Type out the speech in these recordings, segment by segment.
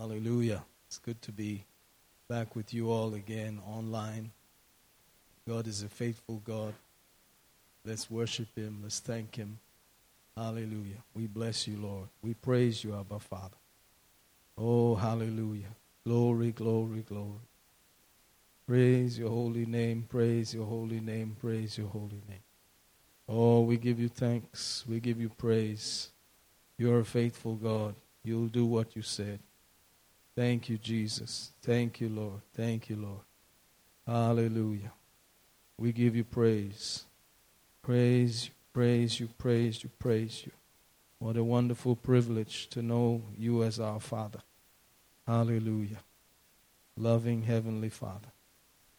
Hallelujah. It's good to be back with you all again online. God is a faithful God. Let's worship Him. Let's thank Him. Hallelujah. We bless you, Lord. We praise you, Abba Father. Oh, hallelujah. Glory, glory, glory. Praise your holy name. Praise your holy name. Praise your holy name. Oh, we give you thanks. We give you praise. You're a faithful God. You'll do what you said. Thank you, Jesus. Thank you, Lord. Thank you, Lord. Hallelujah. We give you praise. Praise you, praise you, praise you, praise you. What a wonderful privilege to know you as our Father. Hallelujah. Loving Heavenly Father.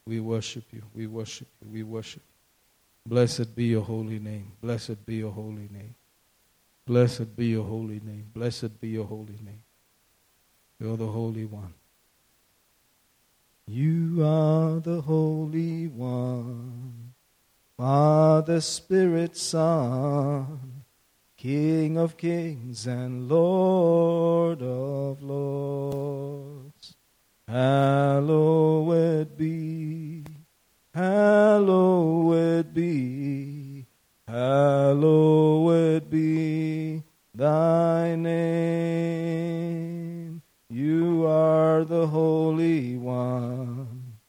We worship you. We worship you. We worship you. Blessed be your holy name. Blessed be your holy name. Blessed be your holy name. Blessed be your holy name. You're the Holy One. You are the Holy One, Father, Spirit, Son, King of kings and Lord of lords. Hallowed be, hallowed be, hallowed be thy name. Are the Holy One,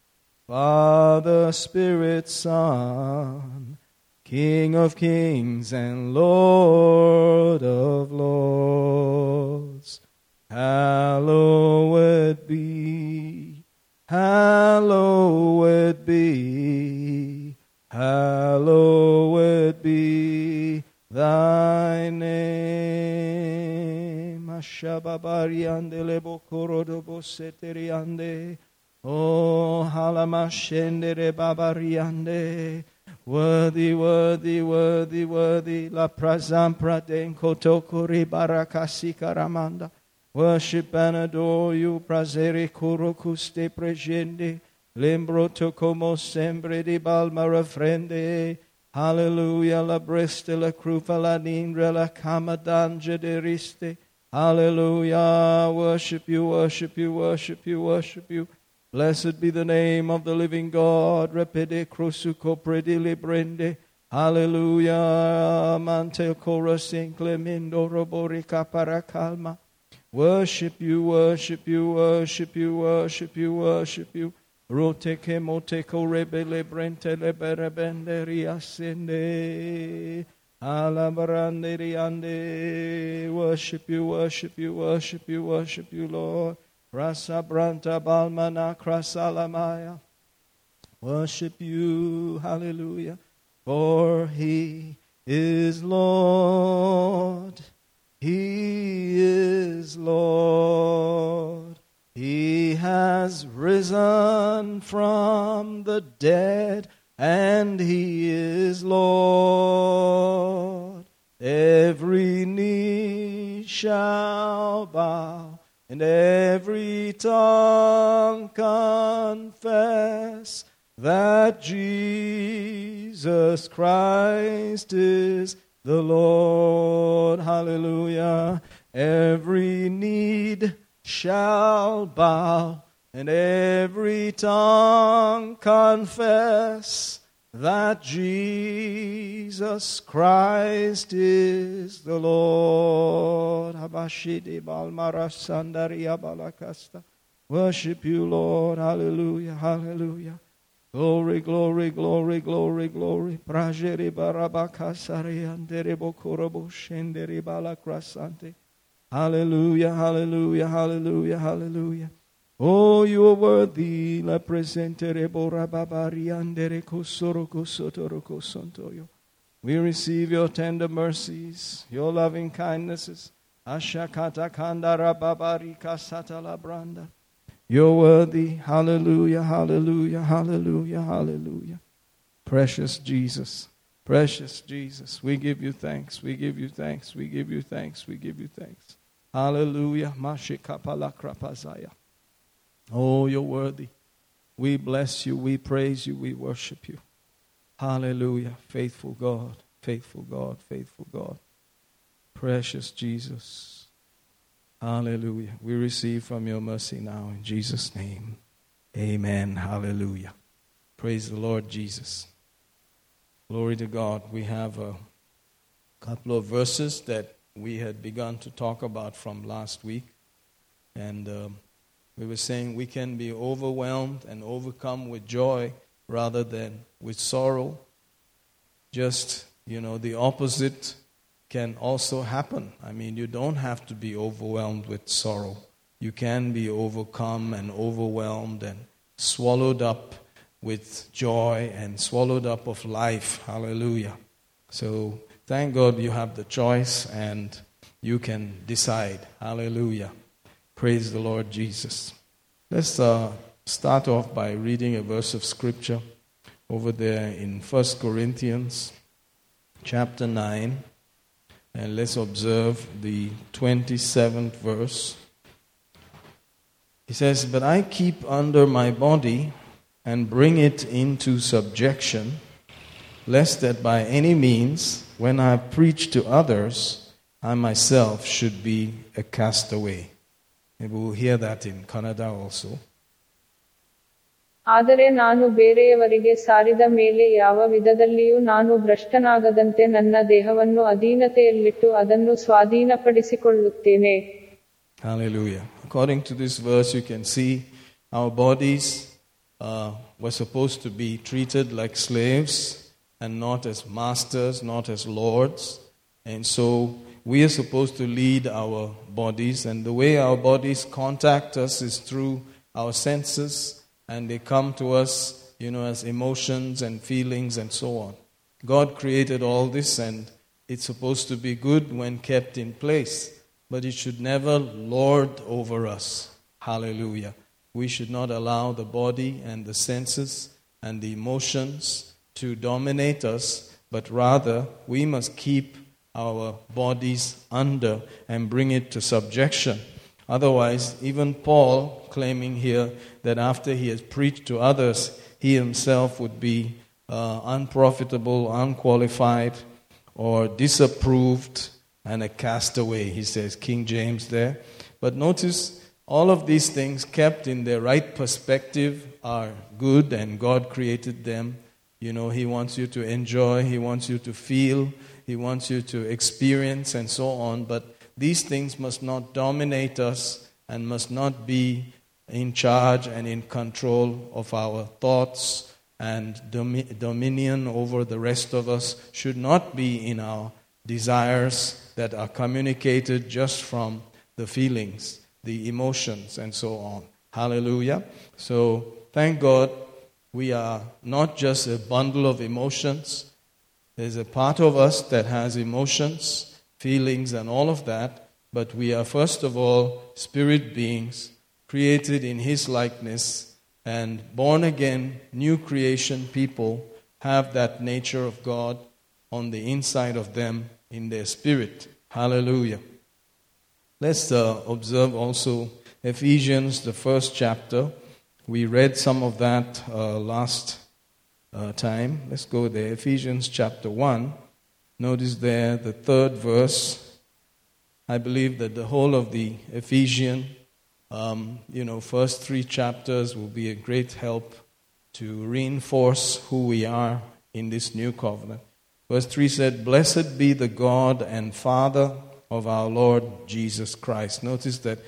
Father, Spirit, Son, King of kings and Lord of lords. Hallowed be, hallowed be, hallowed be thy name. Ashababariande lebokorodobo seteriande. Oh, halamashendere babariande. Worthy, worthy, worthy, worthy. La prazampra denko tokuri barakasi karamanda. Worship and adore you, prazere kurokuste pregende, lembro como sempre di balma refrende. Hallelujah, la breste, la crufa, la nindra, la cama dange deriste. Hallelujah, worship you, worship you, worship you, worship you. Blessed be the name of the living God. Repede crusuco predile brende. Hallelujah. Mantel chorus inclemindo roborica para calma. Worship you, worship you, worship you, worship you, worship you. Rote che moteco rebele brente leberebende riascende. Alabarande riande. Worship you, worship you, worship you, worship you, Lord. Rasa branta balmana krasalamaya. Worship you, hallelujah. For he is Lord. He is Lord. He has risen from the dead, and He is Lord. Every knee shall bow, and every tongue confess that Jesus Christ is the Lord. Hallelujah. Every need shall bow and every tongue confess that Jesus Christ is the Lord. Worship you, Lord. Hallelujah. Hallelujah. Glory, glory, glory, glory, glory. Hallelujah, hallelujah, hallelujah, hallelujah. Oh, you are worthy. La presentere borababari andere kosoro kosotoro kosontoyo. We receive your tender mercies, your loving kindnesses. Ashakata kandara babari kasata la branda. You're worthy. Hallelujah, hallelujah, hallelujah, hallelujah. Precious Jesus, precious Jesus, we give you thanks, we give you thanks, we give you thanks, we give you thanks. Hallelujah. Mashikapalakrapazaya. Oh, you're worthy. We bless you, we praise you, we worship you. Hallelujah. Faithful God, faithful God, faithful God. Precious Jesus. Hallelujah. We receive from your mercy now in Jesus' name. Amen. Hallelujah. Praise the Lord Jesus. Glory to God. We have a couple of verses that we had begun to talk about from last week. And um, we were saying we can be overwhelmed and overcome with joy rather than with sorrow. Just, you know, the opposite can also happen. I mean, you don't have to be overwhelmed with sorrow. You can be overcome and overwhelmed and swallowed up with joy and swallowed up of life. Hallelujah. So thank God you have the choice and you can decide. Hallelujah. Praise the Lord Jesus. Let's uh, start off by reading a verse of scripture over there in 1 Corinthians chapter 9. And let's observe the 27th verse. He says, But I keep under my body and bring it into subjection, lest that by any means, when I preach to others, I myself should be a castaway. Maybe we'll hear that in Kannada also. ಆದರೆ ನಾನು ಬೇರೆಯವರಿಗೆ ಸಾರಿದ ಮೇಲೆ ಯಾವ ವಿಧದಲ್ಲಿಯೂ ನಾನು ಭ್ರಷ್ಟನಾಗದಂತೆ ನನ್ನ ದೇಹವನ್ನು ಅಧೀನತೆಯಲ್ಲಿಟ್ಟು ಅದನ್ನು ಸ್ವಾಧೀನಪಡಿಸಿಕೊಳ್ಳುತ್ತೇನೆ Hallelujah. According to this verse, you can see our bodies uh, were supposed to be treated like slaves and not as masters, not as lords. And so we are supposed to lead our bodies, and the way our bodies contact us is through our senses and they come to us, you know, as emotions and feelings and so on. God created all this, and it's supposed to be good when kept in place, but it should never lord over us. Hallelujah. We should not allow the body and the senses and the emotions to dominate us, but rather we must keep our bodies under and bring it to subjection. Otherwise, even Paul claiming here that after he has preached to others, he himself would be uh, unprofitable, unqualified, or disapproved, and a castaway, he says, King James there. But notice all of these things kept in their right perspective are good, and God created them. You know, He wants you to enjoy, He wants you to feel, He wants you to experience, and so on. But these things must not dominate us and must not be in charge and in control of our thoughts and domi- dominion over the rest of us should not be in our desires that are communicated just from the feelings, the emotions, and so on. Hallelujah. So, thank God we are not just a bundle of emotions. There's a part of us that has emotions, feelings, and all of that, but we are first of all spirit beings created in His likeness, and born again, new creation people have that nature of God on the inside of them in their spirit. Hallelujah. Let's uh, observe also Ephesians, the first chapter. We read some of that uh, last uh, time. Let's go there. Ephesians chapter 1. Notice there the third verse. I believe that the whole of the Ephesian um, you know, first three chapters will be a great help to reinforce who we are in this new covenant. Verse 3 said, Blessed be the God and Father of our Lord Jesus Christ. Notice that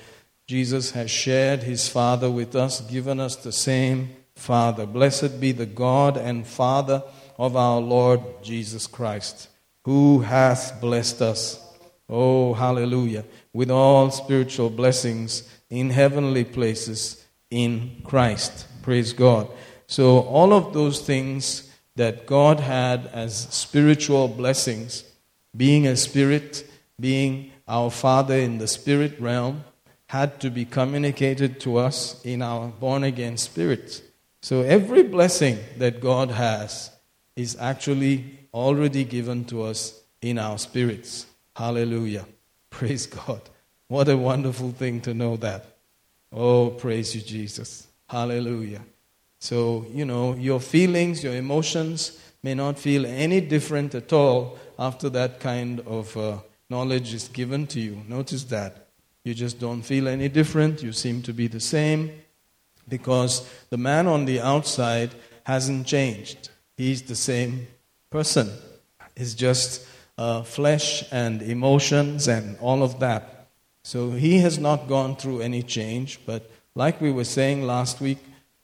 Jesus has shared his Father with us, given us the same Father. Blessed be the God and Father of our Lord Jesus Christ, who hath blessed us. Oh, hallelujah. With all spiritual blessings in heavenly places in Christ. Praise God. So, all of those things that God had as spiritual blessings, being a spirit, being our Father in the spirit realm, had to be communicated to us in our born again spirit. So, every blessing that God has is actually already given to us in our spirits. Hallelujah. Praise God. What a wonderful thing to know that. Oh, praise you, Jesus. Hallelujah. So, you know, your feelings, your emotions may not feel any different at all after that kind of uh, knowledge is given to you. Notice that. you just don't feel any different. You seem to be the same because the man on the outside hasn't changed. He's the same person. It's just uh, flesh and emotions and all of that. So he has not gone through any change, but like we were saying last week,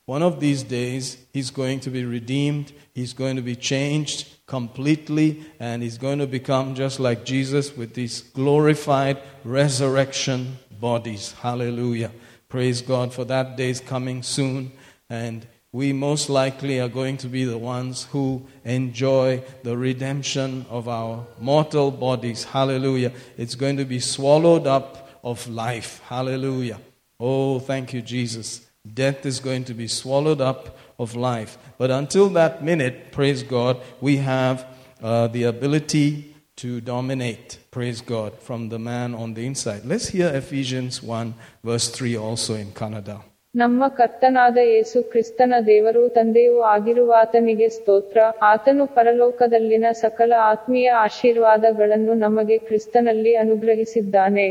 one of these days he's going to be redeemed, he's going to be changed completely, and he's going to become just like Jesus with these glorified resurrection bodies. Hallelujah. Praise God for that day is coming soon, and we most likely are going to be the ones who enjoy the redemption of our mortal bodies. Hallelujah. It's going to be swallowed up of life. Hallelujah. Oh, thank you, Jesus. Death is going to be swallowed up of life. But until that minute, praise God, we have uh, the ability to dominate, praise God, from the man on the inside. Let's hear Ephesians 1, verse 3 also in Kannada. ನಮ್ಮ ಕರ್ತನಾದ ಯೇಸು ಕ್ರಿಸ್ತನ ದೇವರು ತಂದೆಯೂ ಆಗಿರುವಾತನಿಗೆ ಸ್ತೋತ್ರ ಆತನು ಪರಲೋಕದಲ್ಲಿನ ಸಕಲ ಆತ್ಮೀಯ ಆಶೀರ್ವಾದಗಳನ್ನು ನಮಗೆ ಕ್ರಿಸ್ತನಲ್ಲಿ ಅನುಗ್ರಹಿಸಿದ್ದಾನೆ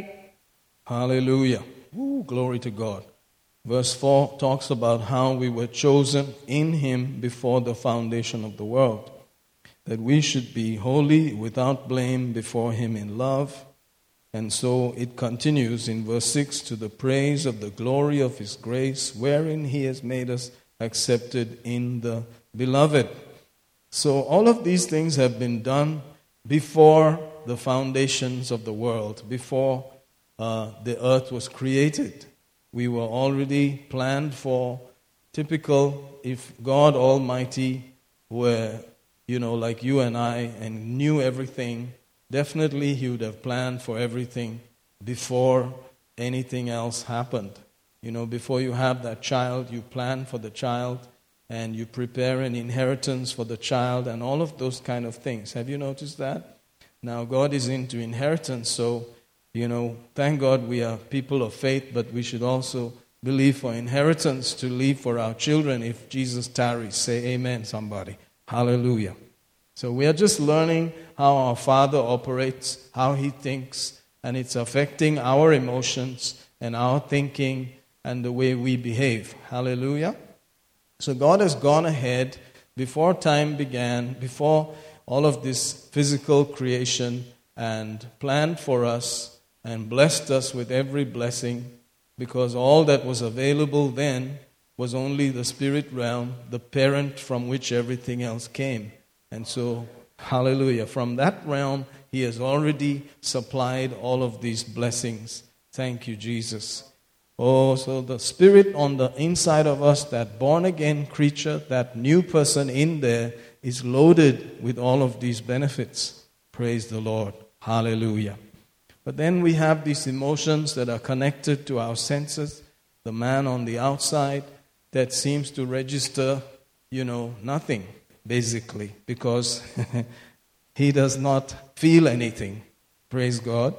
Hallelujah. Ooh, glory to God. Verse 4 talks about how we were chosen in Him before the foundation of the world, that we should be holy without blame before Him in love. And so it continues in verse 6 to the praise of the glory of His grace, wherein He has made us accepted in the beloved. So all of these things have been done before the foundations of the world, before uh, the earth was created. We were already planned for typical if God Almighty were, you know, like you and I and knew everything, definitely He would have planned for everything before anything else happened. You know, before you have that child, you plan for the child and you prepare an inheritance for the child and all of those kind of things. Have you noticed that? Now, God is into inheritance, so you know, thank God we are people of faith, but we should also believe for inheritance to leave for our children if Jesus tarries. Say amen, somebody. Hallelujah. So we are just learning how our Father operates, how He thinks, and it's affecting our emotions and our thinking and the way we behave. Hallelujah. So God has gone ahead before time began, before all of this physical creation, and planned for us and blessed us with every blessing because all that was available then was only the spirit realm, the parent from which everything else came. And so, hallelujah, from that realm, He has already supplied all of these blessings. Thank you, Jesus. Oh, so the spirit on the inside of us, that born again creature, that new person in there, is loaded with all of these benefits. Praise the Lord. Hallelujah. But then we have these emotions that are connected to our senses. The man on the outside that seems to register, you know, nothing, basically, because he does not feel anything. Praise God.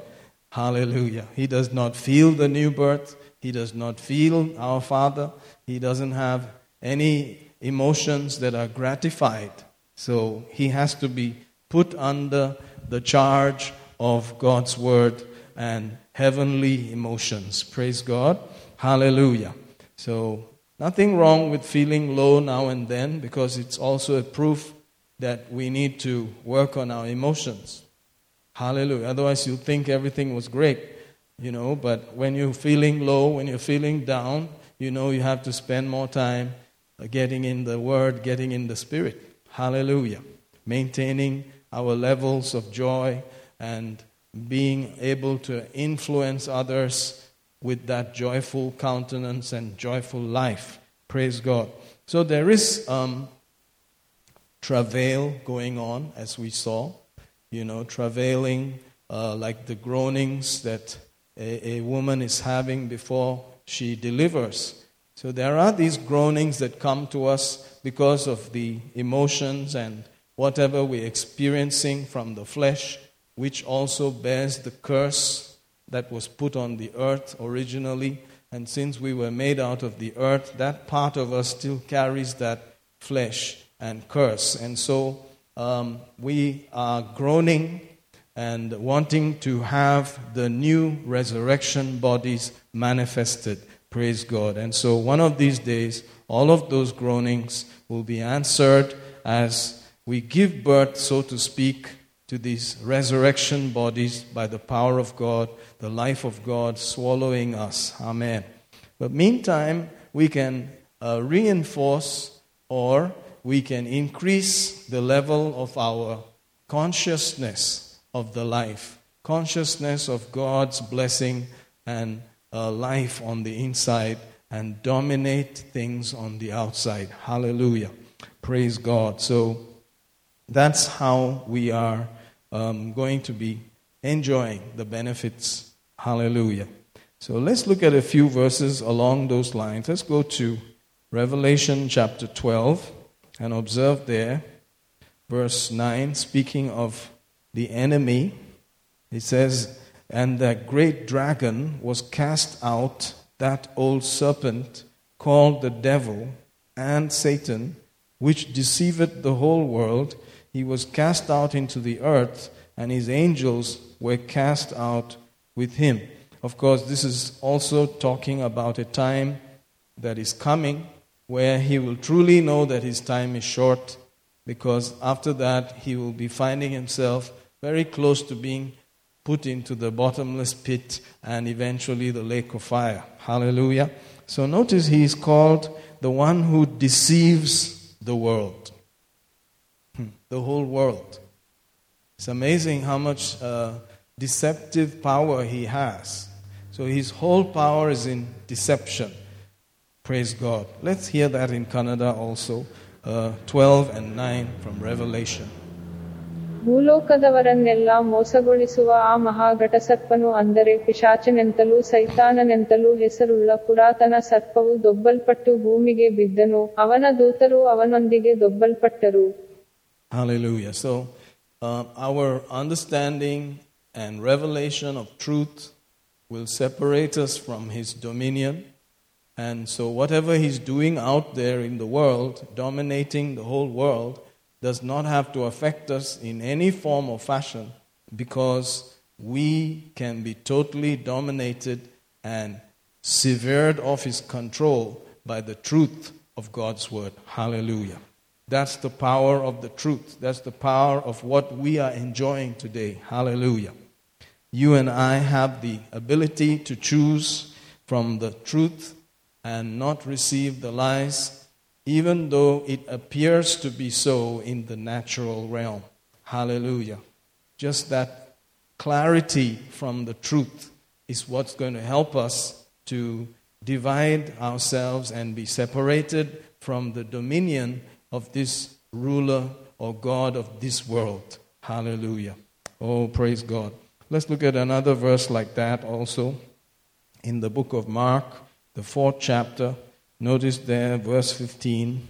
Hallelujah. He does not feel the new birth. He does not feel our Father. He doesn't have any emotions that are gratified. So he has to be put under the charge of God's word and heavenly emotions. Praise God. Hallelujah. So, nothing wrong with feeling low now and then because it's also a proof that we need to work on our emotions. Hallelujah. Otherwise, you think everything was great, you know, but when you're feeling low, when you're feeling down, you know you have to spend more time getting in the Word, getting in the Spirit. Hallelujah. Maintaining our levels of joy and being able to influence others with that joyful countenance and joyful life. Praise God. So there is um, travail going on, as we saw. You know, travailing uh, like the groanings that a, a woman is having before she delivers. So there are these groanings that come to us because of the emotions and whatever we're experiencing from the flesh which also bears the curse that was put on the earth originally. And since we were made out of the earth, that part of us still carries that flesh and curse. And so um, we are groaning and wanting to have the new resurrection bodies manifested. Praise God. And so one of these days, all of those groanings will be answered as we give birth, so to speak, to these resurrection bodies by the power of God, the life of God swallowing us. Amen. But meantime, we can uh, reinforce or we can increase the level of our consciousness of the life, consciousness of God's blessing and uh, life on the inside, and dominate things on the outside. Hallelujah. Praise God. So that's how we are um, going to be enjoying the benefits. Hallelujah. So let's look at a few verses along those lines. Let's go to Revelation chapter 12 and observe there, verse 9, speaking of the enemy. It says, And that great dragon was cast out, that old serpent called the devil and Satan, which deceiveth the whole world he was cast out into the earth, and his angels were cast out with him. Of course, this is also talking about a time that is coming where he will truly know that his time is short, because after that, he will be finding himself very close to being put into the bottomless pit and eventually the lake of fire. Hallelujah. So notice he is called the one who deceives the world the whole world. It's amazing how much uh, deceptive power he has. So his whole power is in deception. Praise God. Let's hear that in Kannada also. Uh, 12 and 9 from Revelation. ಭೂಲೋಕದವರನ್ನೆಲ್ಲ ಮೋಸಗೊಳಿಸುವ ಆ ಮಹಾಘಟ ಸರ್ಪನು ಅಂದರೆ ಪಿಶಾಚನೆಂತಲೂ ಸೈತಾನನೆಂತಲೂ ಹೆಸರುಳ್ಳ ಪುರಾತನ ಸರ್ಪವು ದೊಬ್ಬಲ್ಪಟ್ಟು ಭೂಮಿಗೆ ಬಿದ್ದನು ಅವನ ದೂತರು ಅವನೊಂದಿಗೆ ದೊಬ್ಬಲ್ಪಟ್ಟರು Hallelujah. So, uh, our understanding and revelation of truth will separate us from his dominion. And so, whatever he's doing out there in the world, dominating the whole world, does not have to affect us in any form or fashion because we can be totally dominated and severed off his control by the truth of God's word. Hallelujah. That's the power of the truth. That's the power of what we are enjoying today. Hallelujah. You and I have the ability to choose from the truth and not receive the lies, even though it appears to be so in the natural realm. Hallelujah. Just that clarity from the truth is what's going to help us to divide ourselves and be separated from the dominion of this ruler or God of this world. Hallelujah. Oh, praise God. Let's look at another verse like that also in the book of Mark, the fourth chapter. Notice there, verse 15,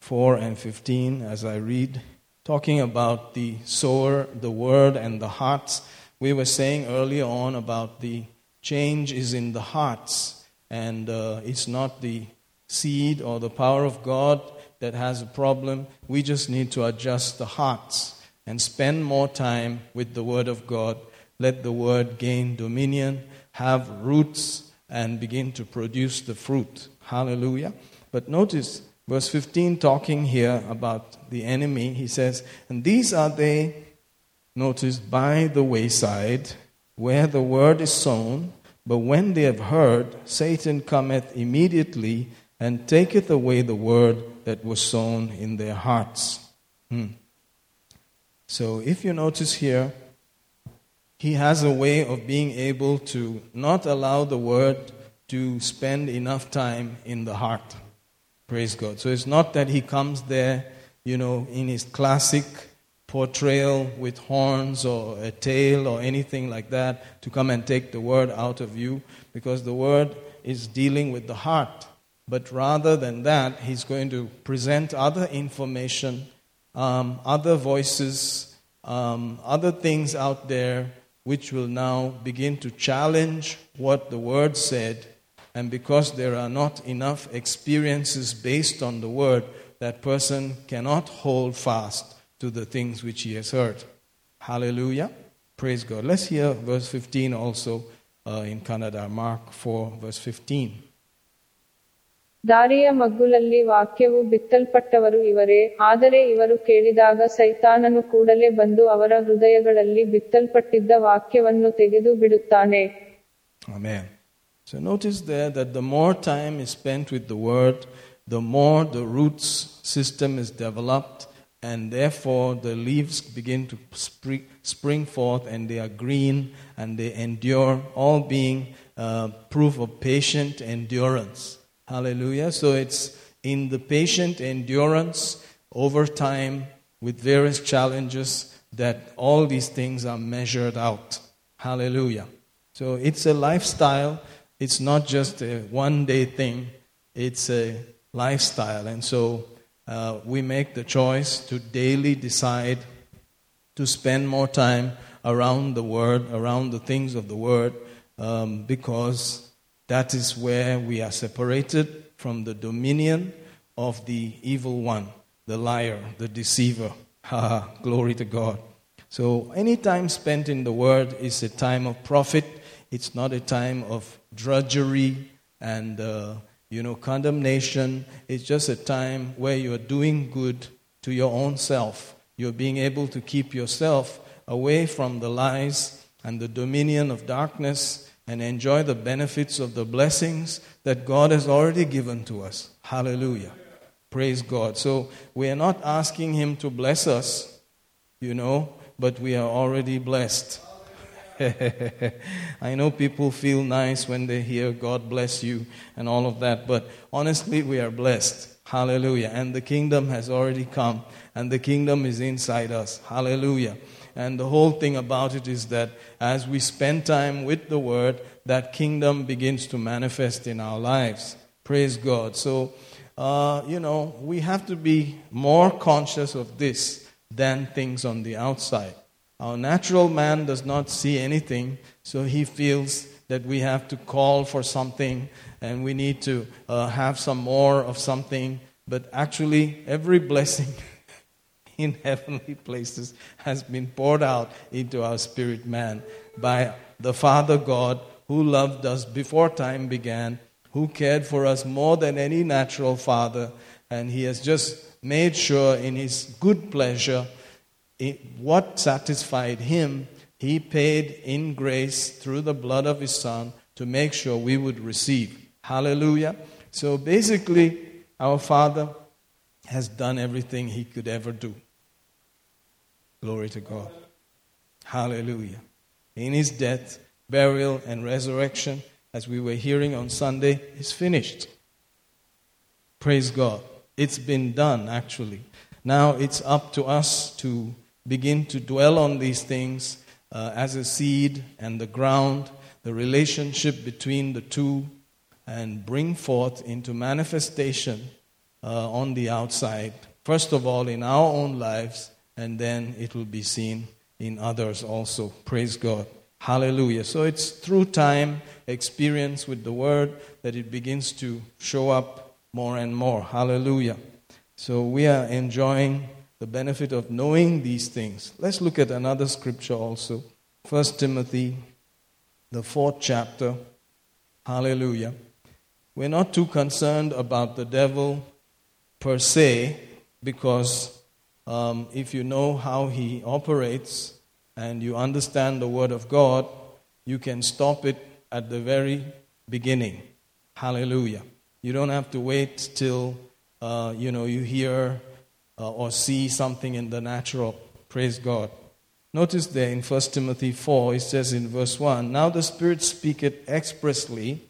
4 and 15, as I read, talking about the sower, the word, and the hearts. We were saying earlier on about the change is in the hearts, and uh, it's not the seed or the power of God that has a problem, we just need to adjust the hearts and spend more time with the Word of God. Let the Word gain dominion, have roots, and begin to produce the fruit. Hallelujah. But notice verse 15 talking here about the enemy. He says, And these are they, notice, by the wayside, where the word is sown. But when they have heard, Satan cometh immediately and taketh away the word that was sown in their hearts. Hmm. So if you notice here, he has a way of being able to not allow the word to spend enough time in the heart. Praise God. So it's not that he comes there, you know, in his classic portrayal with horns or a tail or anything like that to come and take the word out of you because the word is dealing with the heart. But rather than that, he's going to present other information, um, other voices, um, other things out there which will now begin to challenge what the Word said. And because there are not enough experiences based on the Word, that person cannot hold fast to the things which he has heard. Hallelujah. Praise God. Let's hear verse 15 also uh, in Kannada, Mark 4, verse 15. ದಾರಿಯ ಮಗ್ಗುಲಲ್ಲಿ ವಾಕ್ಯವು ಬಿತ್ತಲ್ಪಟ್ಟವರು ಇವರೇ ಆದರೆ ಇವರು ಕೇಳಿದಾಗ ಸೈತಾನನು ಕೂಡಲೇ ಬಂದು ಅವರ ಹೃದಯಗಳಲ್ಲಿ ಬಿತ್ತಲ್ಪಟ್ಟಿದ್ದ ವಾಕ್ಯವನ್ನು ತೆಗೆದು ಬಿಡುತ್ತಾನೆ. So notice there that the more time is spent with the word, the more the roots system is developed, and therefore the leaves begin to spring forth and they are green and they endure, all being uh, proof of patient endurance. Hallelujah. So it's in the patient endurance over time with various challenges that all these things are measured out. Hallelujah. So it's a lifestyle. It's not just a one day thing, it's a lifestyle. And so uh, we make the choice to daily decide to spend more time around the Word, around the things of the Word, um, because that is where we are separated from the dominion of the evil one, the liar, the deceiver. Glory to God. So, any time spent in the Word is a time of profit. It's not a time of drudgery and, uh, you know, condemnation. It's just a time where you are doing good to your own self. You're being able to keep yourself away from the lies and the dominion of darkness and enjoy the benefits of the blessings that God has already given to us. Hallelujah. Praise God. So we are not asking Him to bless us, you know, but we are already blessed. I know people feel nice when they hear God bless you and all of that, but honestly, we are blessed. Hallelujah. And the kingdom has already come, and the kingdom is inside us. Hallelujah. And the whole thing about it is that as we spend time with the Word, that kingdom begins to manifest in our lives. Praise God. So, uh, you know, we have to be more conscious of this than things on the outside. Our natural man does not see anything, so he feels that we have to call for something and we need to uh, have some more of something. But actually, every blessing in heavenly places has been poured out into our spirit man by the Father God who loved us before time began, who cared for us more than any natural father, and he has just made sure in his good pleasure what satisfied him, he paid in grace through the blood of his son to make sure we would receive. Hallelujah. So basically, our Father has done everything he could ever do. Glory to God. Hallelujah. In his death, burial, and resurrection, as we were hearing on Sunday, is finished. Praise God. It's been done, actually. Now it's up to us to begin to dwell on these things uh, as a seed and the ground, the relationship between the two, and bring forth into manifestation uh, on the outside. First of all, in our own lives, and then it will be seen in others also. Praise God. Hallelujah. So it's through time, experience with the Word, that it begins to show up more and more. Hallelujah. So we are enjoying the benefit of knowing these things. Let's look at another scripture also. 1 Timothy, the fourth chapter. Hallelujah. We're not too concerned about the devil per se, because um, if you know how he operates and you understand the Word of God, you can stop it at the very beginning. Hallelujah. You don't have to wait till uh, you know you hear uh, or see something in the natural. Praise God. Notice there in 1 Timothy 4, it says in verse 1 Now the Spirit speaketh expressly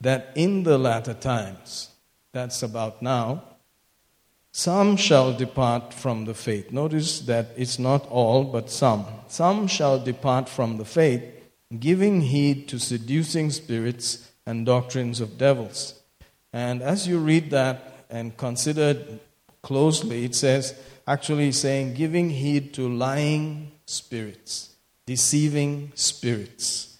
that in the latter times, that's about now, some shall depart from the faith. Notice that it's not all, but some. Some shall depart from the faith, giving heed to seducing spirits and doctrines of devils. And as you read that and consider closely, it says, actually saying, giving heed to lying spirits, deceiving spirits.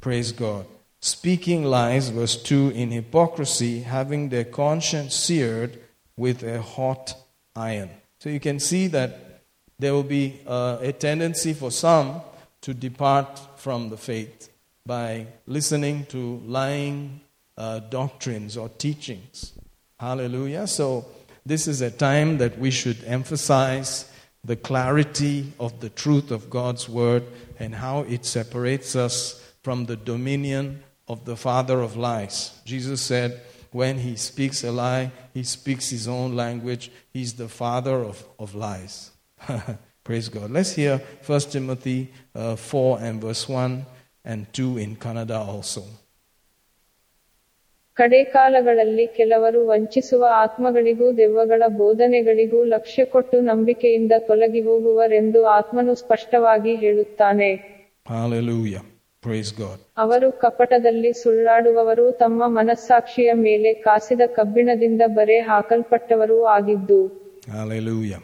Praise God. Speaking lies, verse 2, in hypocrisy, having their conscience seared with a hot iron. So you can see that there will be uh, a tendency for some to depart from the faith by listening to lying uh, doctrines or teachings. Hallelujah. So, this is a time that we should emphasize the clarity of the truth of God's word and how it separates us from the dominion of the father of lies. Jesus said, when he speaks a lie, he speaks his own language. He's the father of, of lies. Praise God. Let's hear 1 Timothy uh, 4 and verse 1 and 2 in Kannada also. ಕಡೆಕಾಲಗಳಲ್ಲಿ ಕೆಲವರು ವಂಚಿಸುವ ಆತ್ಮಗಳಿಗೂ ದೆವ್ವಗಳ ಬೋಧನೆಗಳಿಗೂ ಲಕ್ಷ್ಯ ಕೊಟ್ಟು ನಂಬಿಕೆಯಿಂದ ತೊಲಗಿ ಹೋಗುವರೆಂದು ಆತ್ಮನು ಸ್ಪಷ್ಟವಾಗಿ ಹೇಳುತ್ತಾನೆ Hallelujah. Praise God. ಅವರು ಕಪಟದಲ್ಲಿ ಸುಳ್ಳಾಡುವವರು ತಮ್ಮ ಮನಸ್ಸಾಕ್ಷಿಯ ಮೇಲೆ ಕಾಸಿದ ಕಬ್ಬಿಣದಿಂದ ಬರೆ ಹಾಕಲ್ಪಟ್ಟವರೂ ಆಗಿದ್ದು Hallelujah.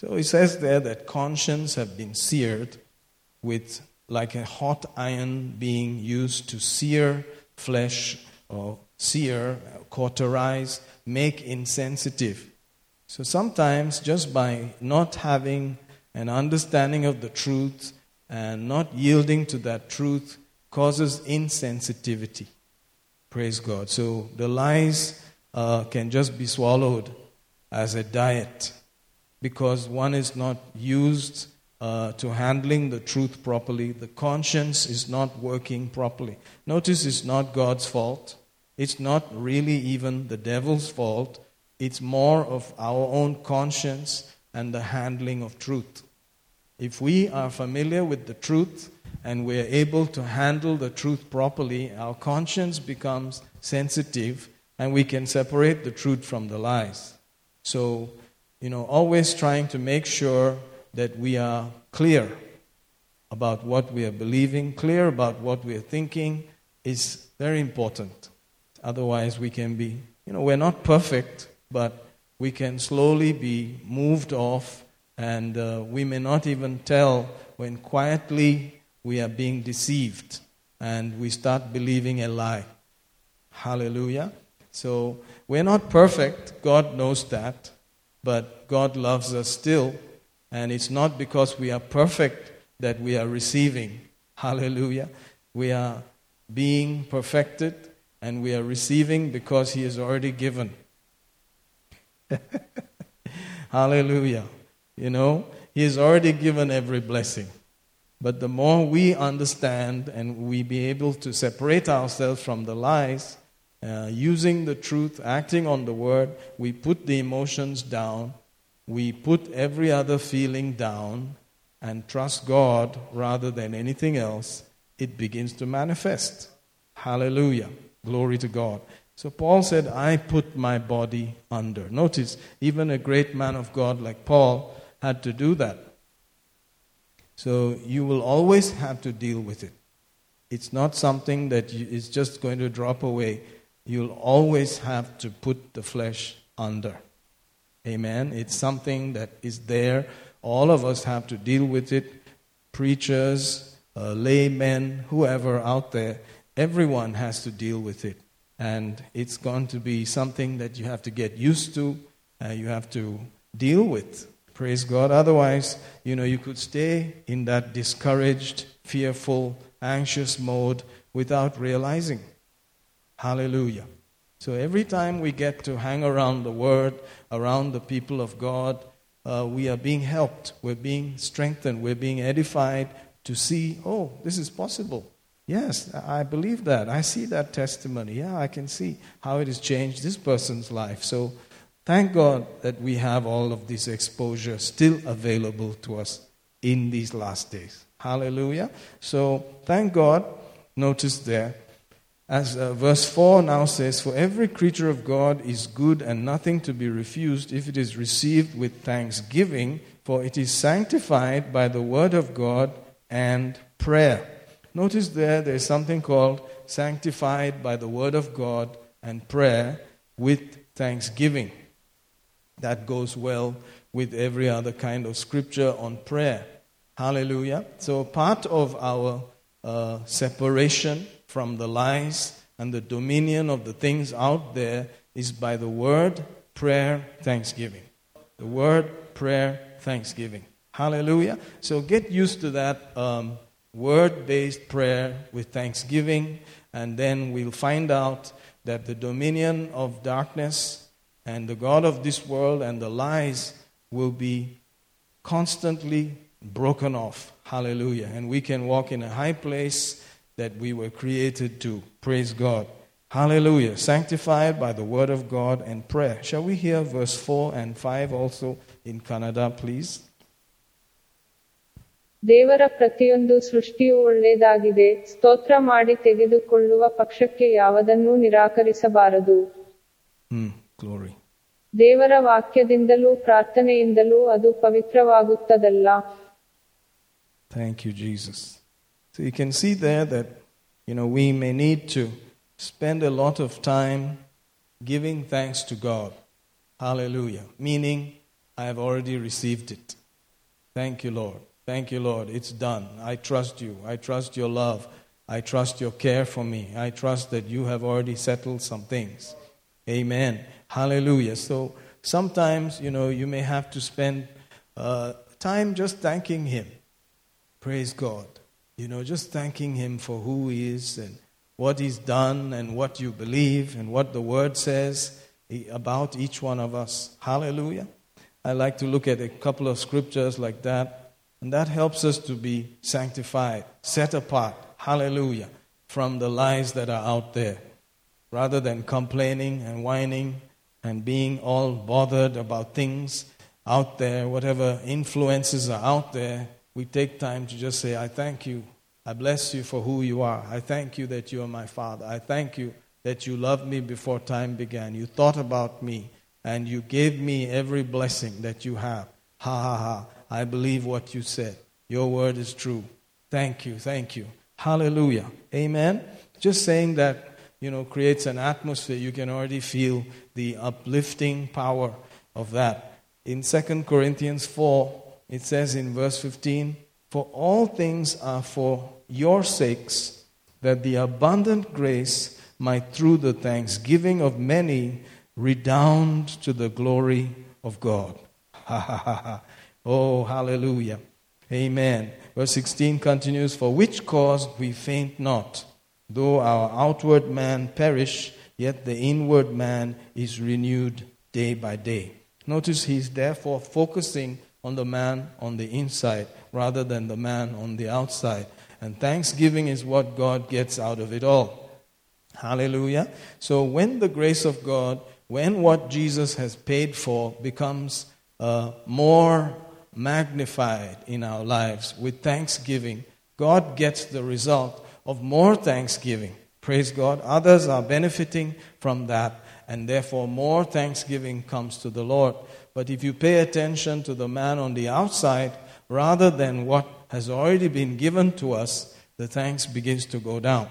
So it says there that conscience have been seared with like a hot iron being used to sear flesh or sear, cauterize, make insensitive. So sometimes just by not having an understanding of the truth and not yielding to that truth causes insensitivity. Praise God. So the lies uh, can just be swallowed as a diet because one is not used uh, to handling the truth properly. The conscience is not working properly. Notice it's not God's fault. It's not really even the devil's fault. It's more of our own conscience and the handling of truth. If we are familiar with the truth and we are able to handle the truth properly, our conscience becomes sensitive and we can separate the truth from the lies. So, you know, always trying to make sure that we are clear about what we are believing, clear about what we are thinking is very important. Otherwise, we can be, you know, we're not perfect, but we can slowly be moved off, and uh, we may not even tell when quietly we are being deceived and we start believing a lie. Hallelujah. So, we're not perfect, God knows that, but God loves us still, and it's not because we are perfect that we are receiving. Hallelujah. We are being perfected and we are receiving because He has already given. Hallelujah. You know, He has already given every blessing. But the more we understand and we be able to separate ourselves from the lies, uh, using the truth, acting on the word, we put the emotions down, we put every other feeling down, and trust God rather than anything else, it begins to manifest. Hallelujah. Glory to God. So Paul said, I put my body under. Notice, even a great man of God like Paul had to do that. So you will always have to deal with it. It's not something that is just going to drop away. You'll always have to put the flesh under. Amen. It's something that is there. All of us have to deal with it. Preachers, uh, laymen, whoever out there, everyone has to deal with it. And it's going to be something that you have to get used to, uh, you have to deal with. Praise God. Otherwise, you know, you could stay in that discouraged, fearful, anxious mode without realizing. Hallelujah. So every time we get to hang around the Word, around the people of God, uh, we are being helped, we're being strengthened, we're being edified to see, oh, this is possible. Yes, I believe that. I see that testimony. Yeah, I can see how it has changed this person's life. So thank God that we have all of this exposure still available to us in these last days. Hallelujah. So thank God. Notice there, as uh, verse 4 now says, For every creature of God is good and nothing to be refused if it is received with thanksgiving, for it is sanctified by the word of God and prayer. Notice there, there's something called sanctified by the word of God and prayer with thanksgiving. That goes well with every other kind of scripture on prayer. Hallelujah. So, part of our uh, separation from the lies and the dominion of the things out there is by the word, prayer, thanksgiving. The word, prayer, thanksgiving. Hallelujah. So get used to that um, word based prayer with thanksgiving, and then we'll find out that the dominion of darkness and the God of this world and the lies will be constantly broken off. Hallelujah. And we can walk in a high place that we were created to. Praise God. Hallelujah. Sanctified by the word of God and prayer. Shall we hear verse 4 and 5 also in Kannada, please? ದೇವರ ಪ್ರತಿಯೊಂದು ಸೃಷ್ಟಿಯು ಒಳ್ಳೆಯದಾಗಿದೆ ಸ್ತೋತ್ರ ಮಾಡಿ ತೆಗೆದುಕೊಳ್ಳುವ ಪಕ್ಷಕ್ಕೆ ಯಾವುದನ್ನೂ ನಿರಾಕರಿಸಬಾರದು Hmm, glory. ದೇವರ ವಾಕ್ಯದಿಂದಲೂ ಪ್ರಾರ್ಥನೆಯಿಂದಲೂ ಅದು ಪವಿತ್ರವಾಗುತ್ತದಲ್ಲ Thank you, Jesus. So you can see there that, you know, we may need to spend a lot of time giving thanks to God. Hallelujah. Meaning, I have already received it. Thank you, Lord. Thank you, Lord. It's done. I trust you. I trust your love. I trust your care for me. I trust that you have already settled some things. Amen. Hallelujah. So sometimes, you know, you may have to spend uh, time just thanking Him. Praise God. You know, just thanking Him for who He is and what He's done and what you believe and what the Word says about each one of us. Hallelujah. I like to look at a couple of scriptures like that, and that helps us to be sanctified, set apart. Hallelujah. From the lies that are out there. Rather than complaining and whining and being all bothered about things out there, whatever influences are out there, we take time to just say, I thank you. I bless you for who you are. I thank you that you are my Father. I thank you that you loved me before time began. You thought about me and you gave me every blessing that you have. Ha ha ha. I believe what you said. Your word is true. Thank you. Thank you. Hallelujah. Amen. Just saying that, you know, creates an atmosphere. You can already feel the uplifting power of that. In 2 Corinthians 4, it says in verse 15, For all things are for your sakes, that the abundant grace might through the thanksgiving of many redound to the glory of God. Oh, hallelujah. Amen. Verse 16 continues For which cause we faint not, though our outward man perish, yet the inward man is renewed day by day. Notice he's therefore focusing on the man on the inside rather than the man on the outside. And thanksgiving is what God gets out of it all. Hallelujah. So when the grace of God, when what Jesus has paid for becomes uh, more magnified in our lives with thanksgiving, God gets the result of more thanksgiving. Praise God. Others are benefiting from that, and therefore more thanksgiving comes to the Lord. But if you pay attention to the man on the outside rather than what has already been given to us, the thanks begins to go down.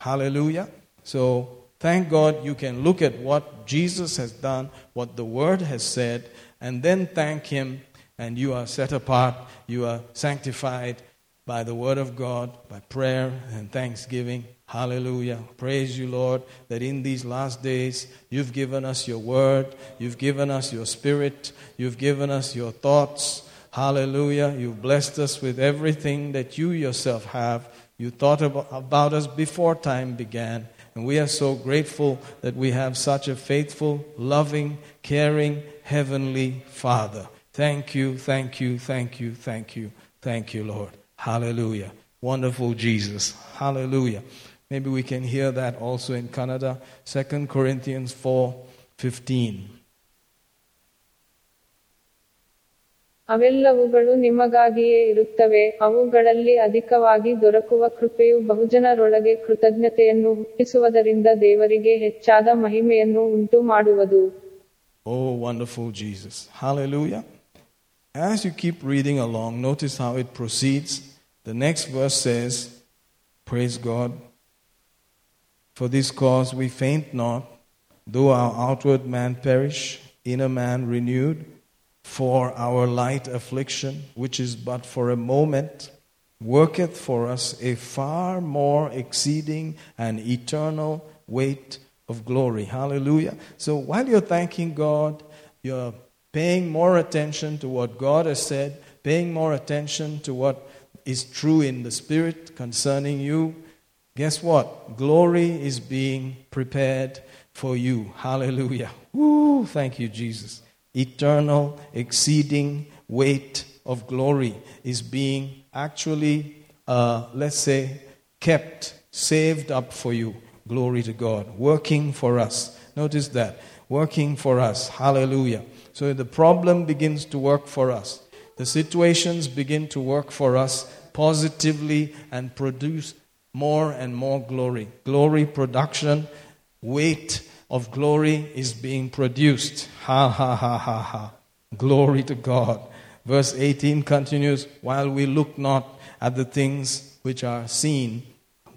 Hallelujah. So thank God you can look at what Jesus has done, what the Word has said, and then thank Him, and you are set apart, you are sanctified by the Word of God, by prayer and thanksgiving. Hallelujah. Praise you, Lord, that in these last days you've given us your Word, you've given us your Spirit, you've given us your thoughts. Hallelujah. You've blessed us with everything that you yourself have. You thought about, us before time began. And we are so grateful that we have such a faithful, loving, caring, heavenly Father. Thank you, thank you, thank you, thank you, thank you, Lord. Hallelujah. Wonderful Jesus. Hallelujah. Maybe we can hear that also in Kannada. 2 Corinthians 4 15. ಅವೆಲ್ಲವುಗಳು ನಿಮಗಾಗಿಯೇ ಇರುತ್ತವೆ ಅವುಗಳಲ್ಲಿ ಅಧಿಕವಾಗಿ ದೊರಕುವ ಕೃಪೆಯು ಬಹುಜನರೊಳಗೆ ಕೃತಜ್ಞತೆಯನ್ನು ಹುಟ್ಟಿಸುವುದರಿಂದ ದೇವರಿಗೆ ಹೆಚ್ಚಾದ ಮಹಿಮೆಯನ್ನು ಉಂಟು ಮಾಡುವುದು ಓ wonderful Jesus hallelujah As you keep reading along, notice how it proceeds. The next verse says, Praise God for this cause we faint not, though our outward man perish, inner man renewed. For our light affliction, which is but for a moment, worketh for us a far more exceeding and eternal weight of glory. Hallelujah. So while you're thanking God, you're paying more attention to what God has said, paying more attention to what is true in the Spirit concerning you, guess what? Glory is being prepared for you. Hallelujah. Woo, thank you, Jesus. Eternal, exceeding weight of glory is being actually, uh, let's say, kept, saved up for you. Glory to God. Working for us. Notice that. Working for us. Hallelujah. So the problem begins to work for us. The situations begin to work for us positively and produce more and more glory. Glory production, weight of glory is being produced. Ha ha ha ha ha. Glory to God. Verse 18 continues While we look not at the things which are seen,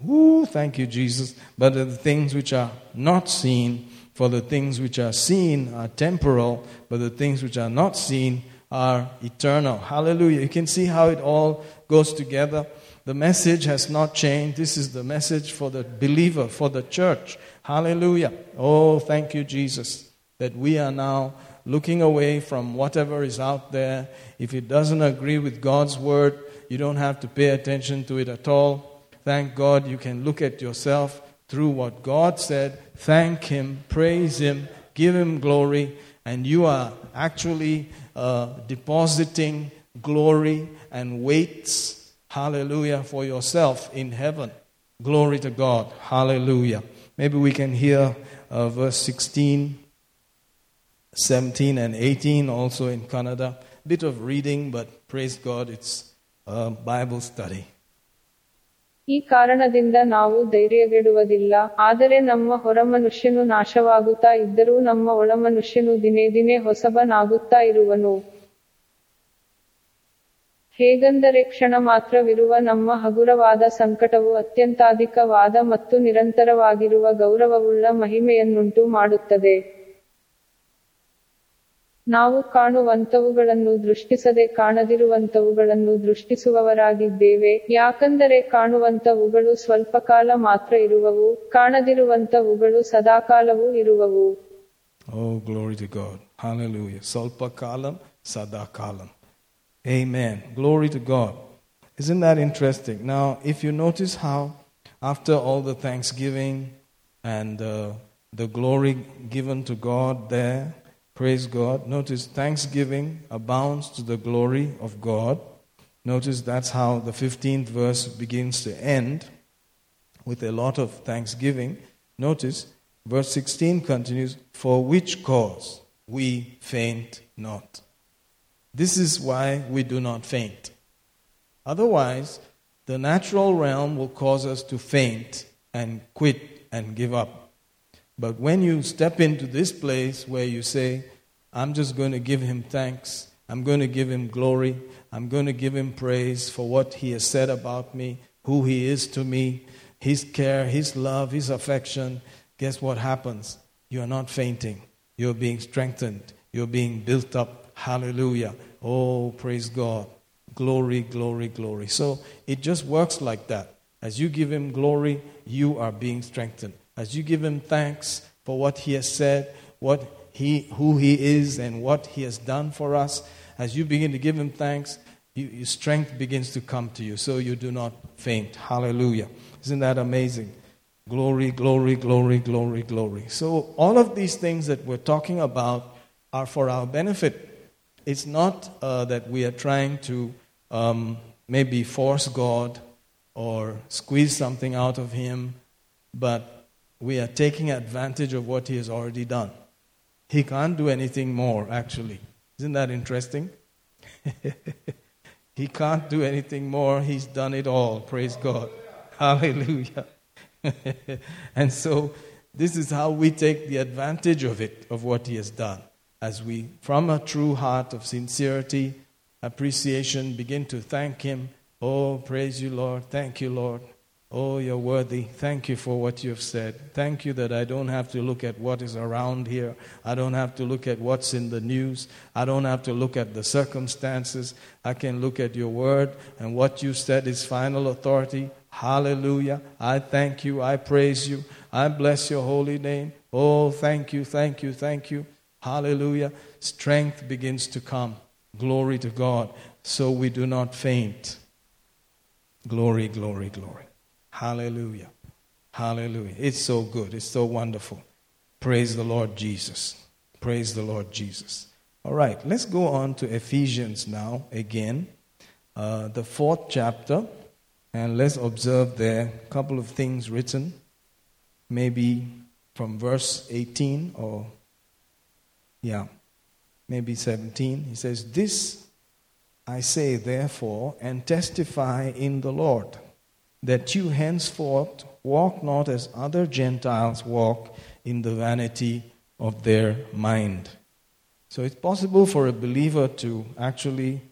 Woo, thank you, Jesus, but at the things which are not seen, for the things which are seen are temporal, but the things which are not seen are eternal. Hallelujah. You can see how it all goes together. The message has not changed. This is the message for the believer, for the church. Hallelujah. Oh, thank you, Jesus, that we are now looking away from whatever is out there. If it doesn't agree with God's word, you don't have to pay attention to it at all. Thank God you can look at yourself through what God said, thank Him, praise Him, give Him glory, and you are actually uh, depositing glory and weights, Hallelujah for yourself in heaven. Glory to God. Hallelujah. Maybe we can hear uh, verse 16, 17, and 18 also in Kannada. Bit of reading, but praise God, it's a Bible study. ಈ ಕಾರಣದಿಂದ ನಾವು ಧೈರ್ಯಗೆಡುವುದಿಲ್ಲ ಆದರೆ ನಮ್ಮ ಹೊರಮನುಷ್ಯನು ನಾಶವಾಗುತ್ತಾ ಇದ್ದರೂ ನಮ್ಮ ಒಳಮನುಷ್ಯನು ದಿನೇ ದಿನೇ ಹೊಸಬನಾಗುತ್ತಾ ಇರುವನು ಹೇಗೆಂದರೆ ಕ್ಷಣ ಮಾತ್ರವಿರುವ ನಮ್ಮ ಹಗುರವಾದ ಸಂಕಟವು ಅತ್ಯಂತಾಧಿಕವಾದ ಮತ್ತು ನಿರಂತರವಾಗಿರುವ ಗೌರವವುಳ್ಳ ಮಹಿಮೆಯನ್ನುಂಟು ಮಾಡುತ್ತದೆ. ನಾವು ಕಾಣುವಂತವುಗಳನ್ನು ದೃಷ್ಟಿಸದೆ ಕಾಣದಿರುವಂತವುಗಳನ್ನು ದೃಷ್ಟಿಸುವವರಾಗಿದ್ದೇವೆ. ಯಾಕಂದರೆ ಕಾಣುವಂತವುಗಳು ಸ್ವಲ್ಪ ಕಾಲ ಮಾತ್ರ ಇರುವವು ಕಾಣದಿರುವಂತವುಗಳು ಸದಾಕಾಲವೂ ಇರುವವು. ಓ glory to kalam, sada kalam. Amen. Glory to God. Isn't that interesting? Now, if you notice how, after all the thanksgiving and uh, the glory given to God there, praise God, notice thanksgiving abounds to the glory of God. Notice that's how the 15th verse begins to end with a lot of thanksgiving. Notice verse 16 continues, For which cause we faint not. This is why we do not faint. Otherwise, the natural realm will cause us to faint and quit and give up. But when you step into this place where you say, I'm just going to give him thanks, I'm going to give him glory, I'm going to give him praise for what he has said about me, who he is to me, his care, his love, his affection, guess what happens? You are not fainting. You're being strengthened. You're being built up. Hallelujah. Oh, praise God. Glory, glory, glory. So it just works like that. As you give him glory, you are being strengthened. As you give him thanks for what he has said, what he, who he is, and what he has done for us, as you begin to give him thanks, you, your strength begins to come to you. So you do not faint. Hallelujah. Isn't that amazing? Glory, glory, glory, glory, glory. So, all of these things that we're talking about are for our benefit. It's not uh, that we are trying to um, maybe force God or squeeze something out of Him, but we are taking advantage of what He has already done. He can't do anything more, actually. Isn't that interesting? he can't do anything more. He's done it all. Praise God. Hallelujah. and so this is how we take the advantage of it, of what he has done. As we, from a true heart of sincerity, appreciation, begin to thank him. Oh, praise you, Lord. Thank you, Lord. Oh, you're worthy. Thank you for what you have said. Thank you that I don't have to look at what is around here. I don't have to look at what's in the news. I don't have to look at the circumstances. I can look at your word and what you said is final authority. Hallelujah. I thank you. I praise you. I bless your holy name. Oh, thank you, thank you, thank you. Hallelujah. Strength begins to come. Glory to God. So we do not faint. Glory, glory, glory. Hallelujah. Hallelujah. It's so good. It's so wonderful. Praise the Lord Jesus. Praise the Lord Jesus. All right, let's go on to Ephesians now again, uh, the fourth chapter, and let's observe there a couple of things written, maybe from verse 18 or, yeah, maybe 17. He says, This I say, therefore, and testify in the Lord, that you henceforth walk not as other Gentiles walk in the vanity of their mind. So it's possible for a believer to actually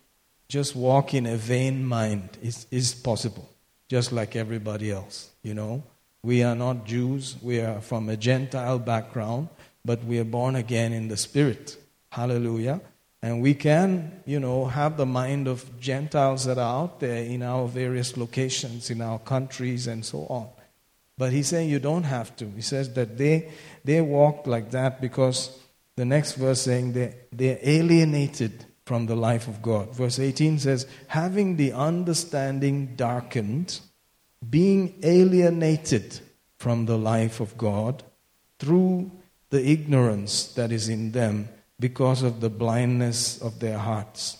just walk in a vain mind. It is possible, just like everybody else. You know, we are not Jews, we are from a Gentile background, but we are born again in the Spirit. Hallelujah. And we can, you know, have the mind of Gentiles that are out there in our various locations, in our countries, and so on. But he's saying you don't have to. He says that they, they walk like that because the next verse saying they, they're alienated from the life of God. Verse 18 says, having the understanding darkened, being alienated from the life of God through the ignorance that is in them because of the blindness of their hearts.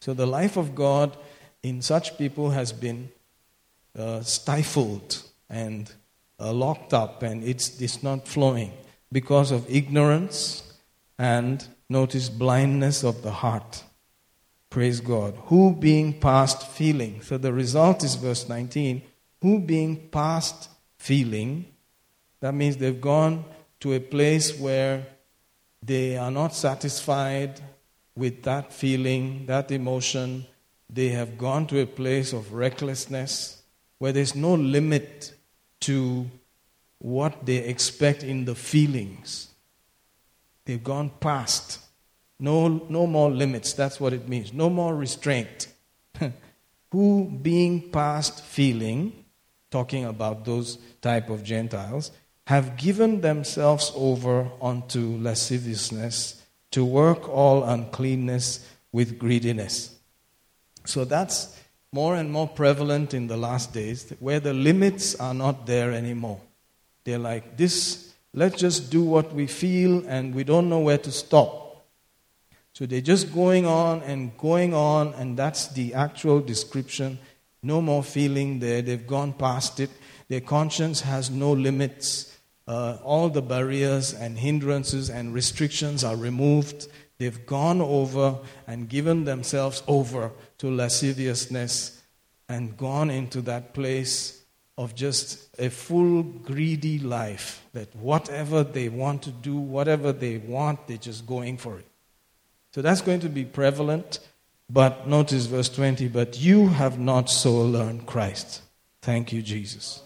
So the life of God in such people has been uh, stifled and uh, locked up and it's, it's not flowing because of ignorance and notice blindness of the heart. Praise God. Who being past feeling. So the result is verse 19. Who being past feeling, that means they've gone to a place where they are not satisfied with that feeling, that emotion. They have gone to a place of recklessness where there's no limit to what they expect in the feelings. They've gone past. No, no more limits. That's what it means. No more restraint. Who, being past feeling, talking about those type of Gentiles, have given themselves over unto lasciviousness to work all uncleanness with greediness. So that's more and more prevalent in the last days, where the limits are not there anymore. They're like, this, let's just do what we feel and we don't know where to stop. So they're just going on and going on, and that's the actual description. No more feeling there. They've gone past it. Their conscience has no limits. Uh, all the barriers and hindrances and restrictions are removed. They've gone over and given themselves over to lasciviousness and gone into that place of just a full greedy life that whatever they want to do, whatever they want, they're just going for it. So that's going to be prevalent. But notice verse 20, but you have not so learned Christ. Thank you, Jesus.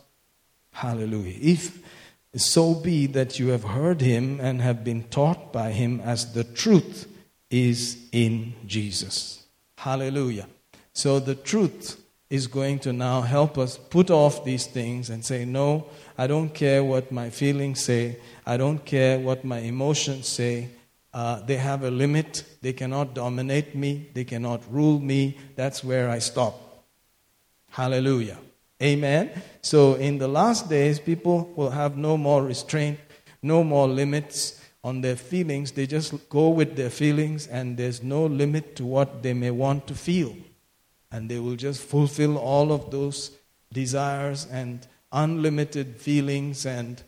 Hallelujah. If so be that you have heard him and have been taught by him as the truth is in Jesus. Hallelujah. So the truth is going to now help us put off these things and say, No, I don't care what my feelings say. I don't care what my emotions say. Uh, they have a limit. They cannot dominate me. They cannot rule me. That's where I stop. Hallelujah. Amen. So in the last days, people will have no more restraint, no more limits on their feelings. They just go with their feelings, and there's no limit to what they may want to feel. And they will just fulfill all of those desires and unlimited feelings, and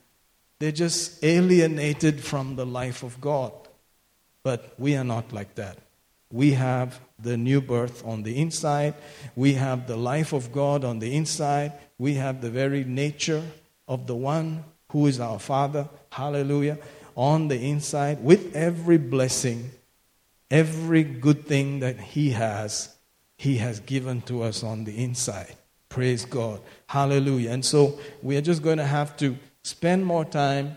they're just alienated from the life of God. But we are not like that. We have the new birth on the inside. We have the life of God on the inside. We have the very nature of the one who is our Father. Hallelujah. On the inside, with every blessing, every good thing that He has, He has given to us on the inside. Praise God. Hallelujah. And so we are just going to have to spend more time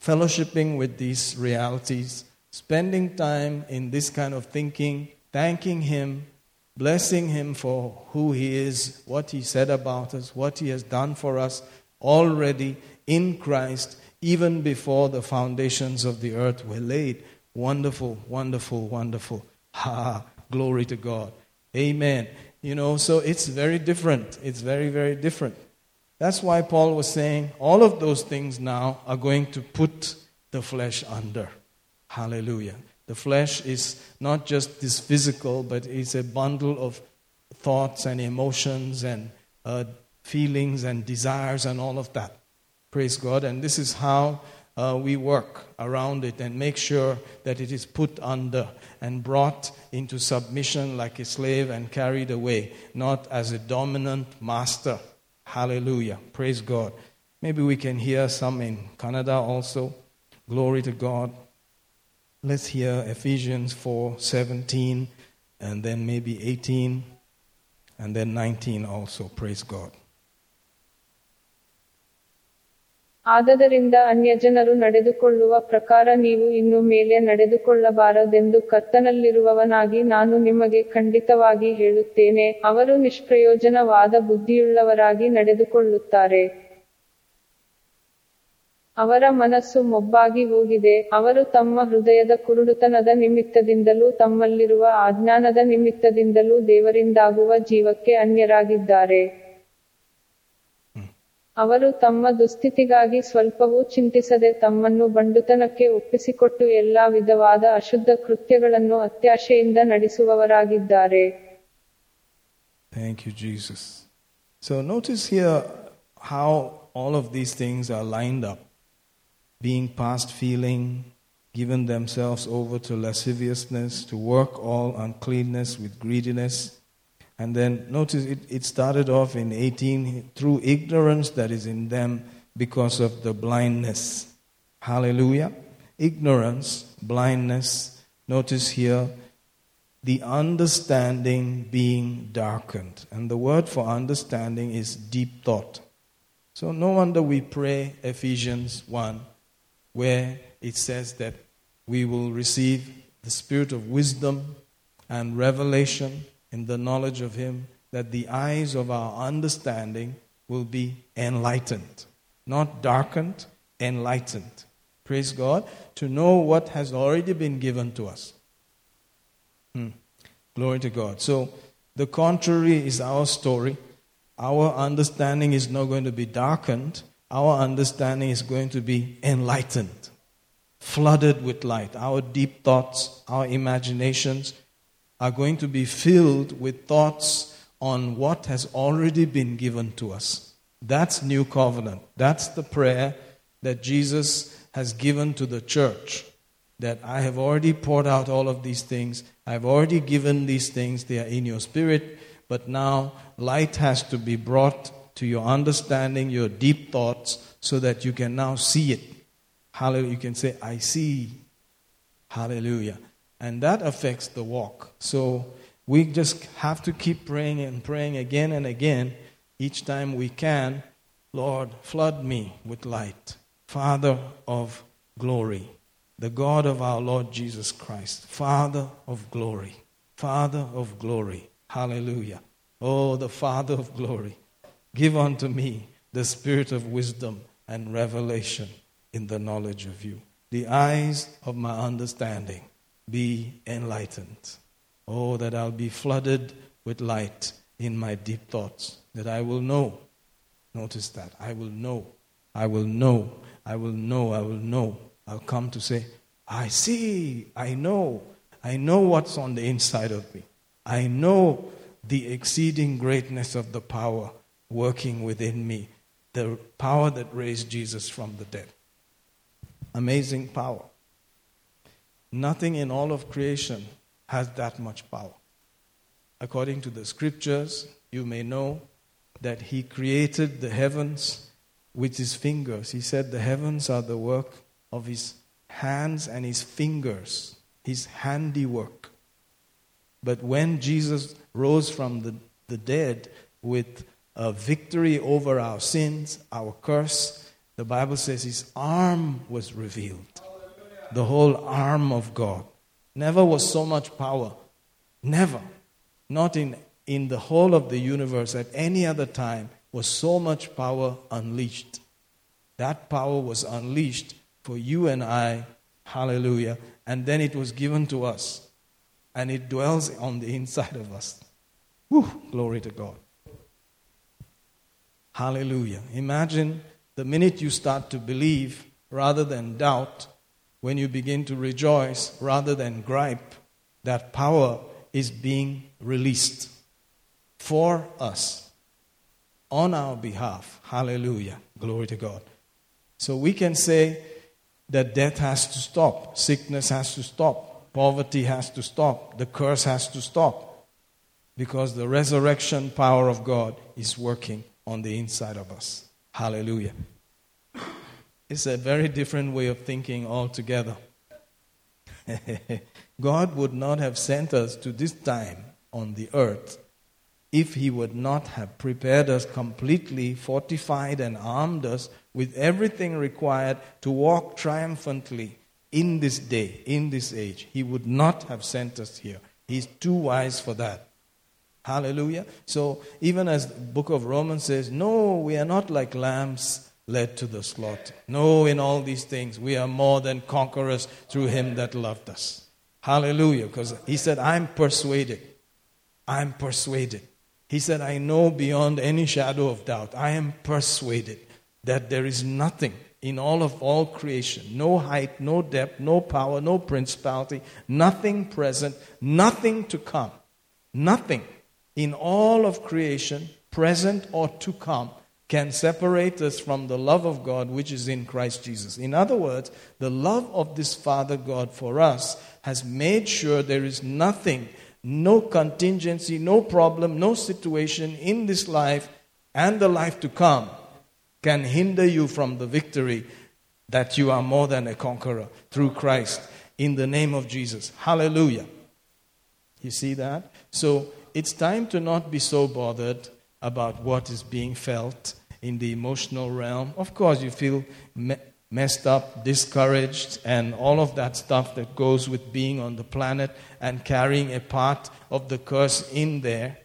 fellowshipping with these realities, spending time in this kind of thinking thanking Him, blessing Him for who He is, what He said about us, what He has done for us already in Christ, even before the foundations of the earth were laid. Wonderful, wonderful, wonderful. Ha, glory to God. Amen. you know, so it's very different. It's very, very different. That's why Paul was saying all of those things now are going to put the flesh under. Hallelujah. The flesh is not just this physical, but it's a bundle of thoughts and emotions and uh, feelings and desires and all of that. Praise God. And this is how uh, we work around it and make sure that it is put under and brought into submission like a slave and carried away, not as a dominant master. Hallelujah. Praise God. Maybe we can hear some in Kannada also. Glory to God. Let's hear Ephesians 4 17 and then maybe 18 and then 19 also. Praise God. ಆದದರಿಂದ ಅನ್ಯಜನರು ನಡೆದುಕೊಳ್ಳುವ ಪ್ರಕಾರ ನೀವು ಇನ್ನು ಮೇಲೆ ನಡೆದುಕೊಳ್ಳಬಾರದೆಂದು ಕರ್ತನಲ್ಲಿರುವವನಾಗಿ ನಾನು ನಿಮಗೆ ಖಂಡಿತವಾಗಿ ಹೇಳುತ್ತೇನೆ ಅವರು ನಿಷ್ಪ್ರಯೋಜನವಾದ ಬುದ್ಧಿಯುಳ್ಳವರಾಗಿ ನಡೆದುಕೊಳ್ಳುತ್ತಾರೆ ಅವರ ಮನಸ್ಸು ಮೊಬ್ಬಾಗಿ ಹೋಗಿದೆ. ಅವರು ತಮ್ಮ ಹೃದಯದ ಕುರುಡುತನದ ನಿಮಿತ್ತದಿಂದಲೂ ತಮ್ಮಲ್ಲಿರುವ ಅಜ್ಞಾನದ ನಿಮಿತ್ತದಿಂದಲೂ ದೇವರಿಂದಾಗುವ ಜೀವಕ್ಕೆ ಅನ್ಯರಾಗಿದ್ದಾರೆ. ಅವರು ತಮ್ಮ ದುಸ್ಥಿತಿಗಾಗಿ ಸ್ವಲ್ಪವೂ ಚಿಂತಿಸದೆ ತಮ್ಮನ್ನು ಬಂಡುತನಕ್ಕೆ ಒಪ್ಪಿಸಿಕೊಟ್ಟು ಎಲ್ಲಾ ವಿಧವಾದ ಅಶುದ್ಧ ಕೃತ್ಯಗಳನ್ನು ಅತ್ಯಾಶೆಯಿಂದ ನಡೆಸುವವರಾಗಿದ್ದಾರೆ. How all of these things are lined up. Being past feeling, given themselves over to lasciviousness, to work all uncleanness with greediness. And then notice it, it started off in 18 through ignorance that is in them because of the blindness. Hallelujah. Ignorance, blindness. Notice here the understanding being darkened. And the word for understanding is deep thought. So no wonder we pray Ephesians 1 where it says that we will receive the spirit of wisdom and revelation in the knowledge of Him, that the eyes of our understanding will be enlightened. Not darkened, enlightened. Praise God. To know what has already been given to us. Hmm. Glory to God. So, the contrary is our story. Our understanding is not going to be darkened, our understanding is going to be enlightened, flooded with light. Our deep thoughts, our imaginations are going to be filled with thoughts on what has already been given to us. That's new covenant. That's the prayer that Jesus has given to the church. That I have already poured out all of these things. I've already given these things. They are in your spirit. But now light has to be brought to your understanding, your deep thoughts, so that you can now see it. Hallelujah. You can say, I see. Hallelujah. And that affects the walk. So we just have to keep praying and praying again and again each time we can. Lord, flood me with light. Father of glory, the God of our Lord Jesus Christ, Father of glory, Father of glory. Hallelujah. Oh, the Father of glory, give unto me the spirit of wisdom and revelation in the knowledge of you. The eyes of my understanding be enlightened. Oh, that I'll be flooded with light in my deep thoughts, that I will know. Notice that. I will know. I will know. I will know. I will know. I'll come to say, I see. I know. I know what's on the inside of me. I know the exceeding greatness of the power working within me, the power that raised Jesus from the dead. Amazing power. Nothing in all of creation has that much power. According to the scriptures, you may know that He created the heavens with His fingers. He said the heavens are the work of His hands and His fingers, His handiwork. But when Jesus rose from the, the dead with a victory over our sins, our curse, the Bible says His arm was revealed the whole arm of God. Never was so much power. Never. Not in, in the whole of the universe at any other time was so much power unleashed. That power was unleashed for you and I. Hallelujah. And then it was given to us. And it dwells on the inside of us. Whew. Glory to God. Hallelujah. Imagine the minute you start to believe rather than doubt, when you begin to rejoice rather than gripe, that power is being released for us on our behalf. Hallelujah. Glory to God. So we can say that death has to stop, sickness has to stop, poverty has to stop, the curse has to stop, because the resurrection power of God is working on the inside of us. Hallelujah. It's a very different way of thinking altogether. God would not have sent us to this time on the earth if He would not have prepared us completely, fortified, and armed us with everything required to walk triumphantly in this day, in this age. He would not have sent us here. He's too wise for that. Hallelujah. So, even as the book of Romans says, no, we are not like lambs led to the slaughter. No, in all these things, we are more than conquerors through him that loved us. Hallelujah. Because he said, I'm persuaded. I'm persuaded. He said, I know beyond any shadow of doubt. I am persuaded that there is nothing in all of all creation no height, no depth, no power, no principality, nothing present, nothing to come, nothing in all of creation, present or to come, can separate us from the love of God which is in Christ Jesus. In other words, the love of this Father God for us has made sure there is nothing, no contingency, no problem, no situation in this life and the life to come can hinder you from the victory that you are more than a conqueror through Christ in the name of Jesus. Hallelujah. You see that? So it's time to not be so bothered about what is being felt in the emotional realm. Of course, you feel me- messed up, discouraged, and all of that stuff that goes with being on the planet and carrying a part of the curse in there.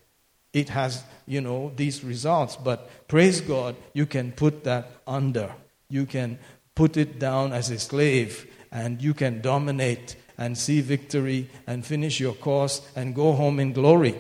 It has, you know, these results. But praise God, you can put that under. You can put it down as a slave, and you can dominate and see victory and finish your course and go home in glory.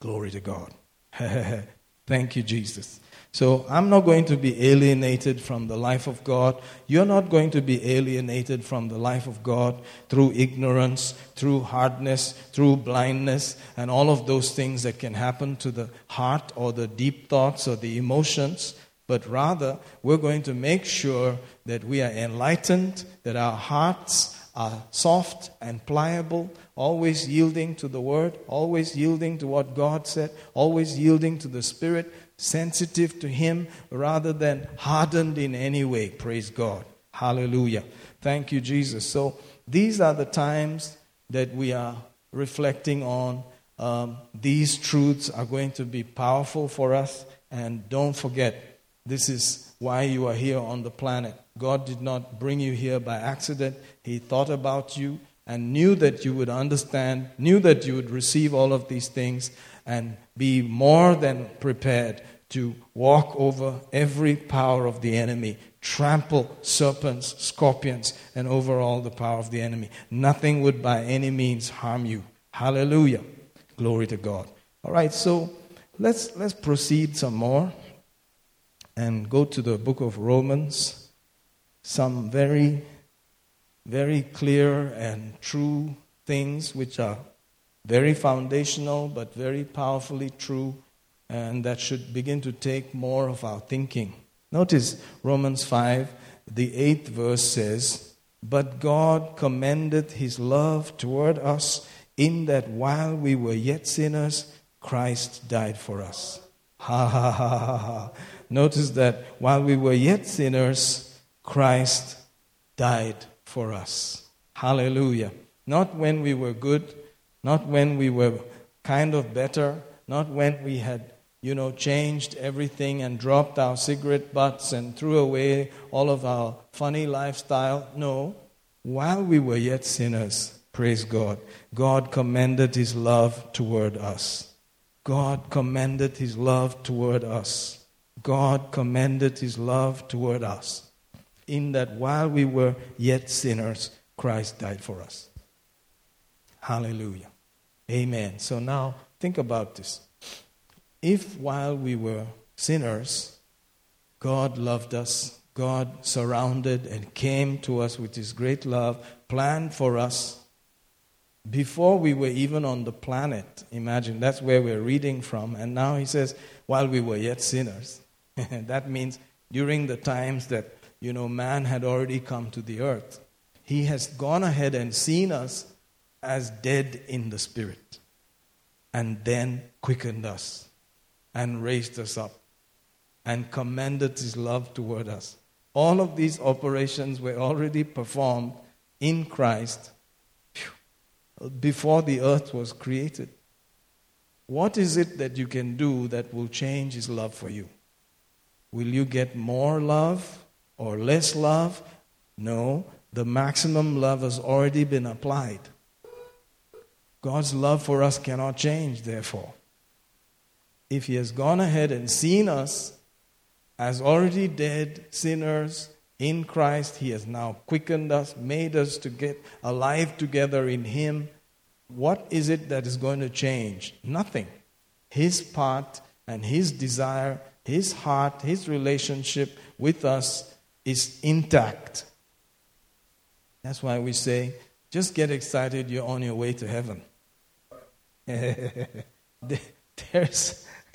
Glory to God. Thank you, Jesus. So I'm not going to be alienated from the life of God. You're not going to be alienated from the life of God through ignorance, through hardness, through blindness, and all of those things that can happen to the heart or the deep thoughts or the emotions. But rather, we're going to make sure that we are enlightened, that our hearts are soft and pliable, always yielding to the word, always yielding to what God said, always yielding to the Spirit, sensitive to Him rather than hardened in any way. Praise God. Hallelujah. Thank you, Jesus. So these are the times that we are reflecting on. Um, these truths are going to be powerful for us. And don't forget, this is why you are here on the planet. God did not bring you here by accident. He thought about you and knew that you would understand, knew that you would receive all of these things, and be more than prepared to walk over every power of the enemy, trample serpents, scorpions, and over all the power of the enemy. Nothing would by any means harm you. Hallelujah. Glory to God. All right, so let's let's proceed some more and go to the book of Romans. Some very very clear and true things which are very foundational but very powerfully true and that should begin to take more of our thinking. Notice Romans 5, the eighth verse says, But God commended his love toward us in that while we were yet sinners, Christ died for us. Ha ha ha ha ha. Notice that while we were yet sinners, Christ died for us. Hallelujah. Not when we were good, not when we were kind of better, not when we had, you know, changed everything and dropped our cigarette butts and threw away all of our funny lifestyle. No. While we were yet sinners, praise God, God commended his love toward us. God commended his love toward us. God commended his love toward us. In that while we were yet sinners, Christ died for us. Hallelujah. Amen. So now Think about this. If while we were sinners, God loved us, God surrounded and came to us with His great love, planned for us before we were even on the planet. Imagine, that's where we're reading from. And now He says, while we were yet sinners. that means during the times that, you know, man had already come to the earth. He has gone ahead and seen us as dead in the spirit and then quickened us and raised us up and commended his love toward us. All of these operations were already performed in Christ before the earth was created. What is it that you can do that will change his love for you? Will you get more love or less love? No, the maximum love has already been applied. God's love for us cannot change, therefore. If He has gone ahead and seen us as already dead sinners in Christ, He has now quickened us, made us to get alive together in Him. What is it that is going to change? Nothing. His part and His desire, His heart, His relationship with us is intact. That's why we say, just get excited, you're on your way to heaven. there's,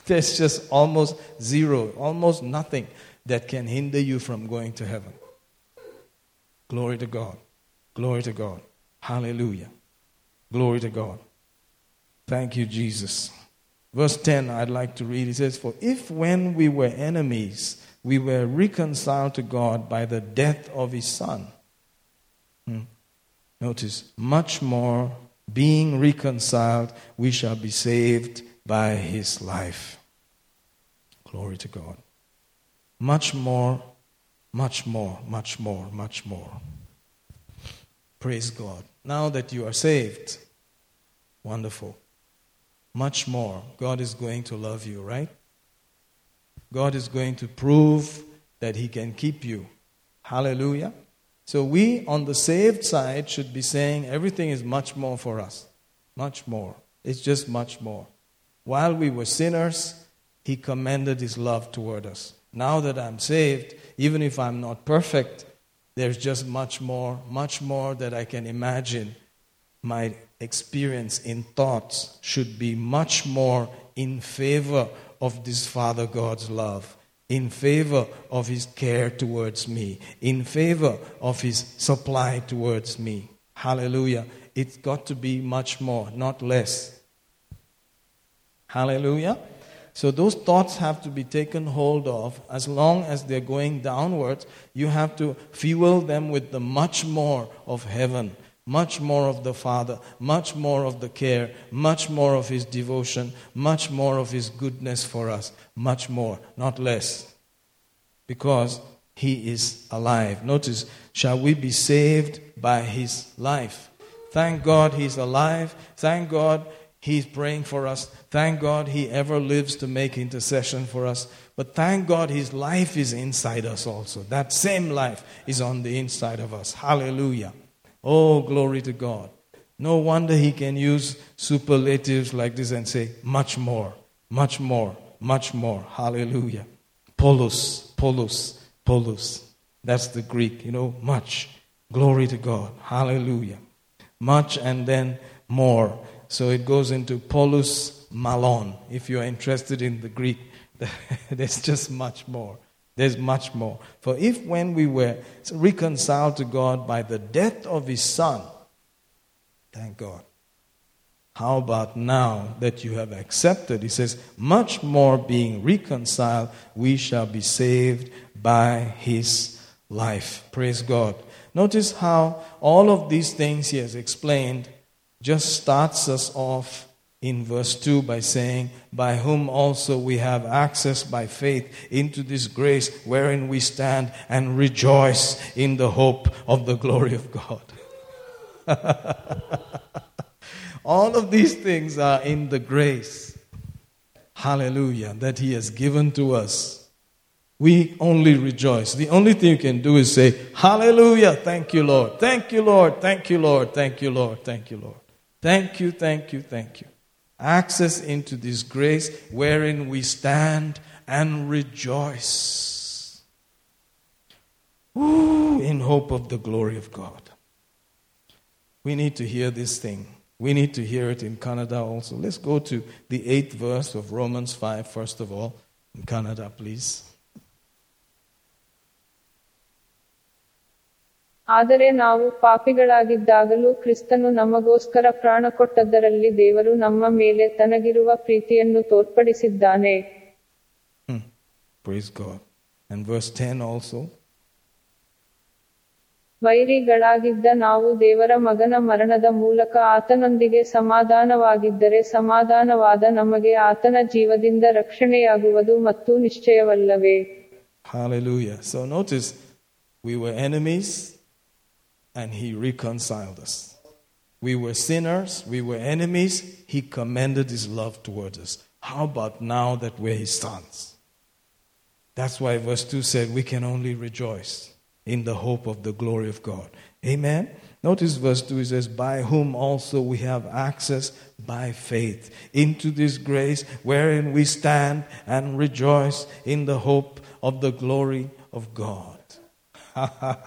there's just almost zero, almost nothing that can hinder you from going to heaven. Glory to God. Glory to God. Hallelujah. Glory to God. Thank you, Jesus. Verse 10, I'd like to read. It says, For if when we were enemies, we were reconciled to God by the death of his Son. Hmm. Notice, much more being reconciled, we shall be saved by his life. Glory to God. Much more, much more, much more, much more. Praise God. Now that you are saved, wonderful. Much more. God is going to love you, right? God is going to prove that He can keep you. Hallelujah. So we on the saved side should be saying everything is much more for us. Much more. It's just much more. While we were sinners, he commended his love toward us. Now that I'm saved, even if I'm not perfect, there's just much more, much more that I can imagine. My experience in thoughts should be much more in favor of this Father God's love in favor of his care towards me, in favor of his supply towards me. Hallelujah. It's got to be much more, not less. Hallelujah. So those thoughts have to be taken hold of. As long as they're going downwards, you have to fuel them with the much more of heaven much more of the Father, much more of the care, much more of His devotion, much more of His goodness for us, much more, not less. Because He is alive. Notice, shall we be saved by His life? Thank God He's alive. Thank God He's praying for us. Thank God He ever lives to make intercession for us. But thank God His life is inside us also. That same life is on the inside of us. Hallelujah. Oh, glory to God. No wonder he can use superlatives like this and say, much more, much more, much more. Hallelujah. Polus, polus, polus. That's the Greek, you know, much. Glory to God. Hallelujah. Much and then more. So it goes into polus mallon. If you're interested in the Greek, there's just much more. There's much more. For if when we were reconciled to God by the death of his Son, thank God. How about now that you have accepted? He says, much more being reconciled, we shall be saved by his life. Praise God. Notice how all of these things he has explained just starts us off in verse 2 by saying, By whom also we have access by faith into this grace wherein we stand and rejoice in the hope of the glory of God. All of these things are in the grace, hallelujah, that He has given to us. We only rejoice. The only thing you can do is say, Hallelujah, thank you, Lord. Thank you, Lord. Thank you, Lord. Thank you, Lord. Thank you, Lord. Thank you, thank you, thank you. Access into this grace wherein we stand and rejoice. Ooh, in hope of the glory of God. We need to hear this thing. We need to hear it in Kannada also. Let's go to the eighth verse of Romans 5, first of all, in Kannada, please. ಆದರೆ ನಾವು ಪಾಪಿಗಳಾಗಿದ್ದಾಗಲೂ ಕ್ರಿಸ್ತನು ನಮಗೋಸ್ಕರ ಪ್ರಾಣ ಕೊಟ್ಟದ್ದರಲ್ಲಿ ದೇವರು ನಮ್ಮ ಮೇಲೆ ತನಗಿರುವ ಪ್ರೀತಿಯನ್ನು ತೋರ್ಪಡಿಸಿದ್ದಾನೆ Hmm. Praise God. And verse 10 also. ವೈರಿಗಳಾಗಿದ್ದ ನಾವು ದೇವರ ಮಗನ ಮರಣದ ಮೂಲಕ ಆತನೊಂದಿಗೆ ಸಮಾಧಾನವಾಗಿದ್ದರೆ ಸಮಾಧಾನವಾದ ನಮಗೆ ಆತನ ಜೀವದಿಂದ ರಕ್ಷಣೆಯಾಗುವುದು ಮತ್ತು ನಿಶ್ಚಯವಲ್ಲವೇ Hallelujah. So notice, we were enemies and he reconciled us. We were sinners, we were enemies, he commended his love towards us. How about now that we're his sons? That's why verse 2 said we can only rejoice in the hope of the glory of God. Amen. Notice verse 2 it says, By whom also we have access by faith into this grace wherein we stand and rejoice in the hope of the glory of God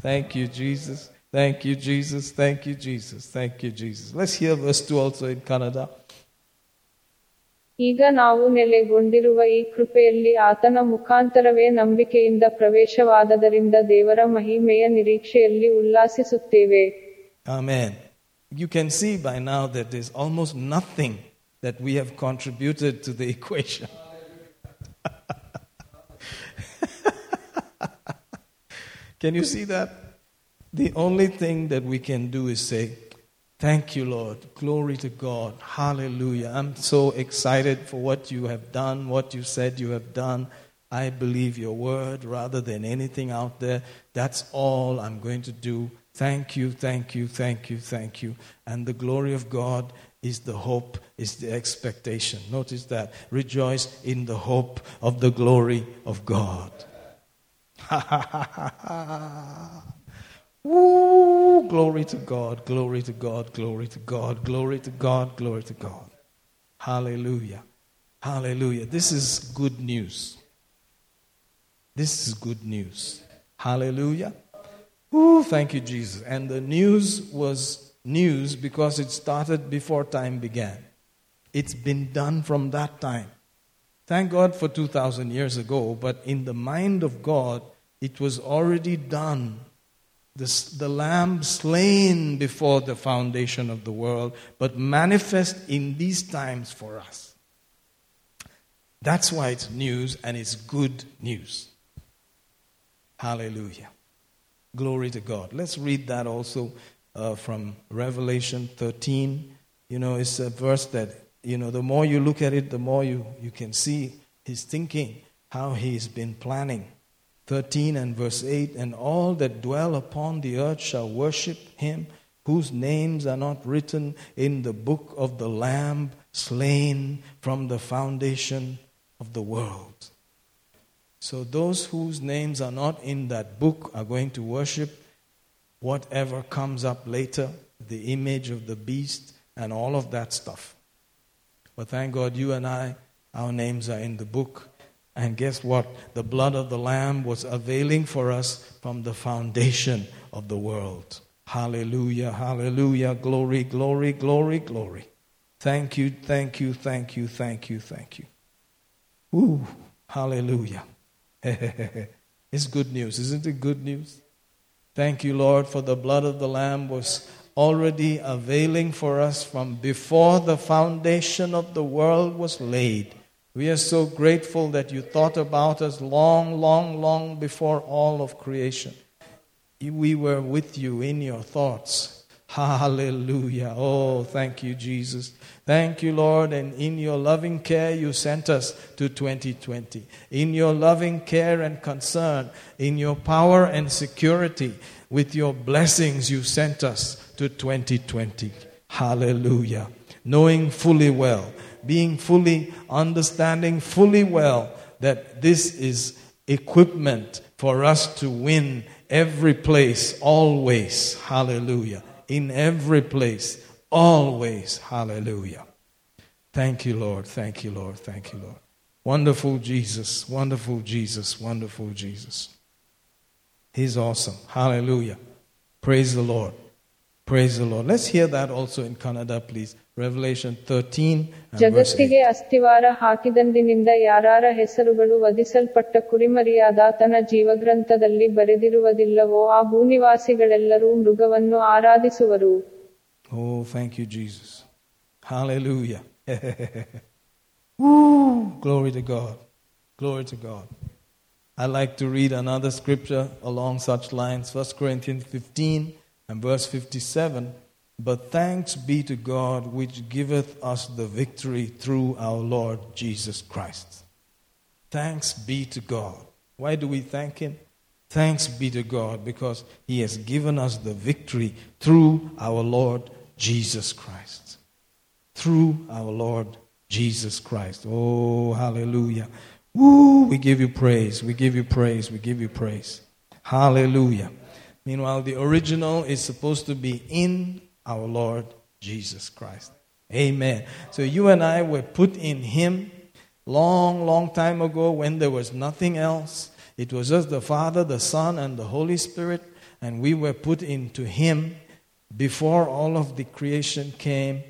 Thank you, Jesus. Thank you, Jesus. Thank you, Jesus. Thank you, Jesus. Let's hear verse 2 also in Kannada. ಈಗ ನಾವು ನೆಲೆಗೊಂಡಿರುವ ಈ ಕೃಪೆಯಲ್ಲಿ ಆತನ ಮುಖಾಂತರವೇ ನಂಬಿಕೆಯಿಂದ ಪ್ರವೇಶವಾದದರಿಂದ ದೇವರ ಮಹಿಮೆಯ ನಿರೀಕ್ಷೆಯಲ್ಲಿ ಉಲ್ಲಾಸಿಸುತ್ತೇವೆ Amen. You can see by now that there's almost nothing that we have contributed to the equation. can you see that? The only thing that we can do is say, Thank you, Lord. Glory to God. Hallelujah. I'm so excited for what you have done, what you said you have done. I believe your word rather than anything out there. That's all I'm going to do. Thank you, thank you, thank you, thank you. And the glory of God is the hope, is the expectation. Notice that. Rejoice in the hope of the glory of God. Woo! Glory to God, glory to God, glory to God, glory to God, glory to God. Hallelujah. Hallelujah. This is good news. This is good news. Hallelujah. Ooh, thank you, Jesus. And the news was news because it started before time began. It's been done from that time. Thank God for 2,000 years ago, but in the mind of God, it was already done. The, the lamb slain before the foundation of the world, but manifest in these times for us. That's why it's news and it's good news. Hallelujah. Glory to God. Let's read that also uh, from Revelation 13. You know, it's a verse that, you know, the more you look at it, the more you, you can see his thinking, how he's been planning. 13 and verse 8 And all that dwell upon the earth shall worship him, whose names are not written in the book of the Lamb slain from the foundation of the world. So those whose names are not in that book are going to worship whatever comes up later, the image of the beast and all of that stuff. But thank God you and I, our names are in the book. And guess what? The blood of the Lamb was availing for us from the foundation of the world. Hallelujah, hallelujah, glory, glory, glory, glory. Thank you, thank you, thank you, thank you, thank you. Ooh, hallelujah. it's good news, isn't it good news? Thank you, Lord, for the blood of the Lamb was already availing for us from before the foundation of the world was laid. We are so grateful that you thought about us long, long, long before all of creation. We were with you in your thoughts. Hallelujah. Oh, thank you, Jesus. Thank you, Lord. And in your loving care, you sent us to 2020. In your loving care and concern, in your power and security, with your blessings, you sent us to 2020. Hallelujah. Knowing fully well, being fully understanding fully well that this is equipment for us to win every place, always. Hallelujah. In every place, always. Hallelujah. Thank you, Lord. Thank you, Lord. Thank you, Lord. Wonderful Jesus. Wonderful Jesus. Wonderful Jesus. He's awesome. Hallelujah. Praise the Lord. Praise the Lord. Let's hear that also in Kannada, please. Revelation 13 and verse 8. ಜಗತ್ತಿಗೆ ಅಸ್ತಿವಾರ ಹಾಕಿದಂದಿನಿಂದ ಯಾರಾರ ಹೆಸರುಗಳು ವಧಿಸಲ್ಪಟ್ಟ ಕುರಿಮರಿಯಾದಾತನ ಜೀವಗ್ರಂಥದಲ್ಲಿ ಬರೆದಿರುವುದಿಲ್ಲವೋ ಆ ಭೂನಿವಾಸಿಗಳೆಲ್ಲರೂ ಮೃಗವನ್ನು ಆರಾಧಿಸುವರು Oh, thank you, Jesus. Hallelujah. Woo! Glory to God. Glory to God. I like to read another scripture along such lines 1 Corinthians 15 and verse 57. But thanks be to God which giveth us the victory through our Lord Jesus Christ. Thanks be to God. Why do we thank Him? Thanks be to God because He has given us the victory through our Lord Jesus Christ. Through our Lord Jesus Christ. Oh, hallelujah. Woo, we give you praise. We give you praise. We give you praise. Hallelujah. Meanwhile, the original is supposed to be in our Lord Jesus Christ. Amen. So you and I were put in Him long, long time ago when there was nothing else. It was just the Father, the Son, and the Holy Spirit, and we were put into Him before all of the creation came.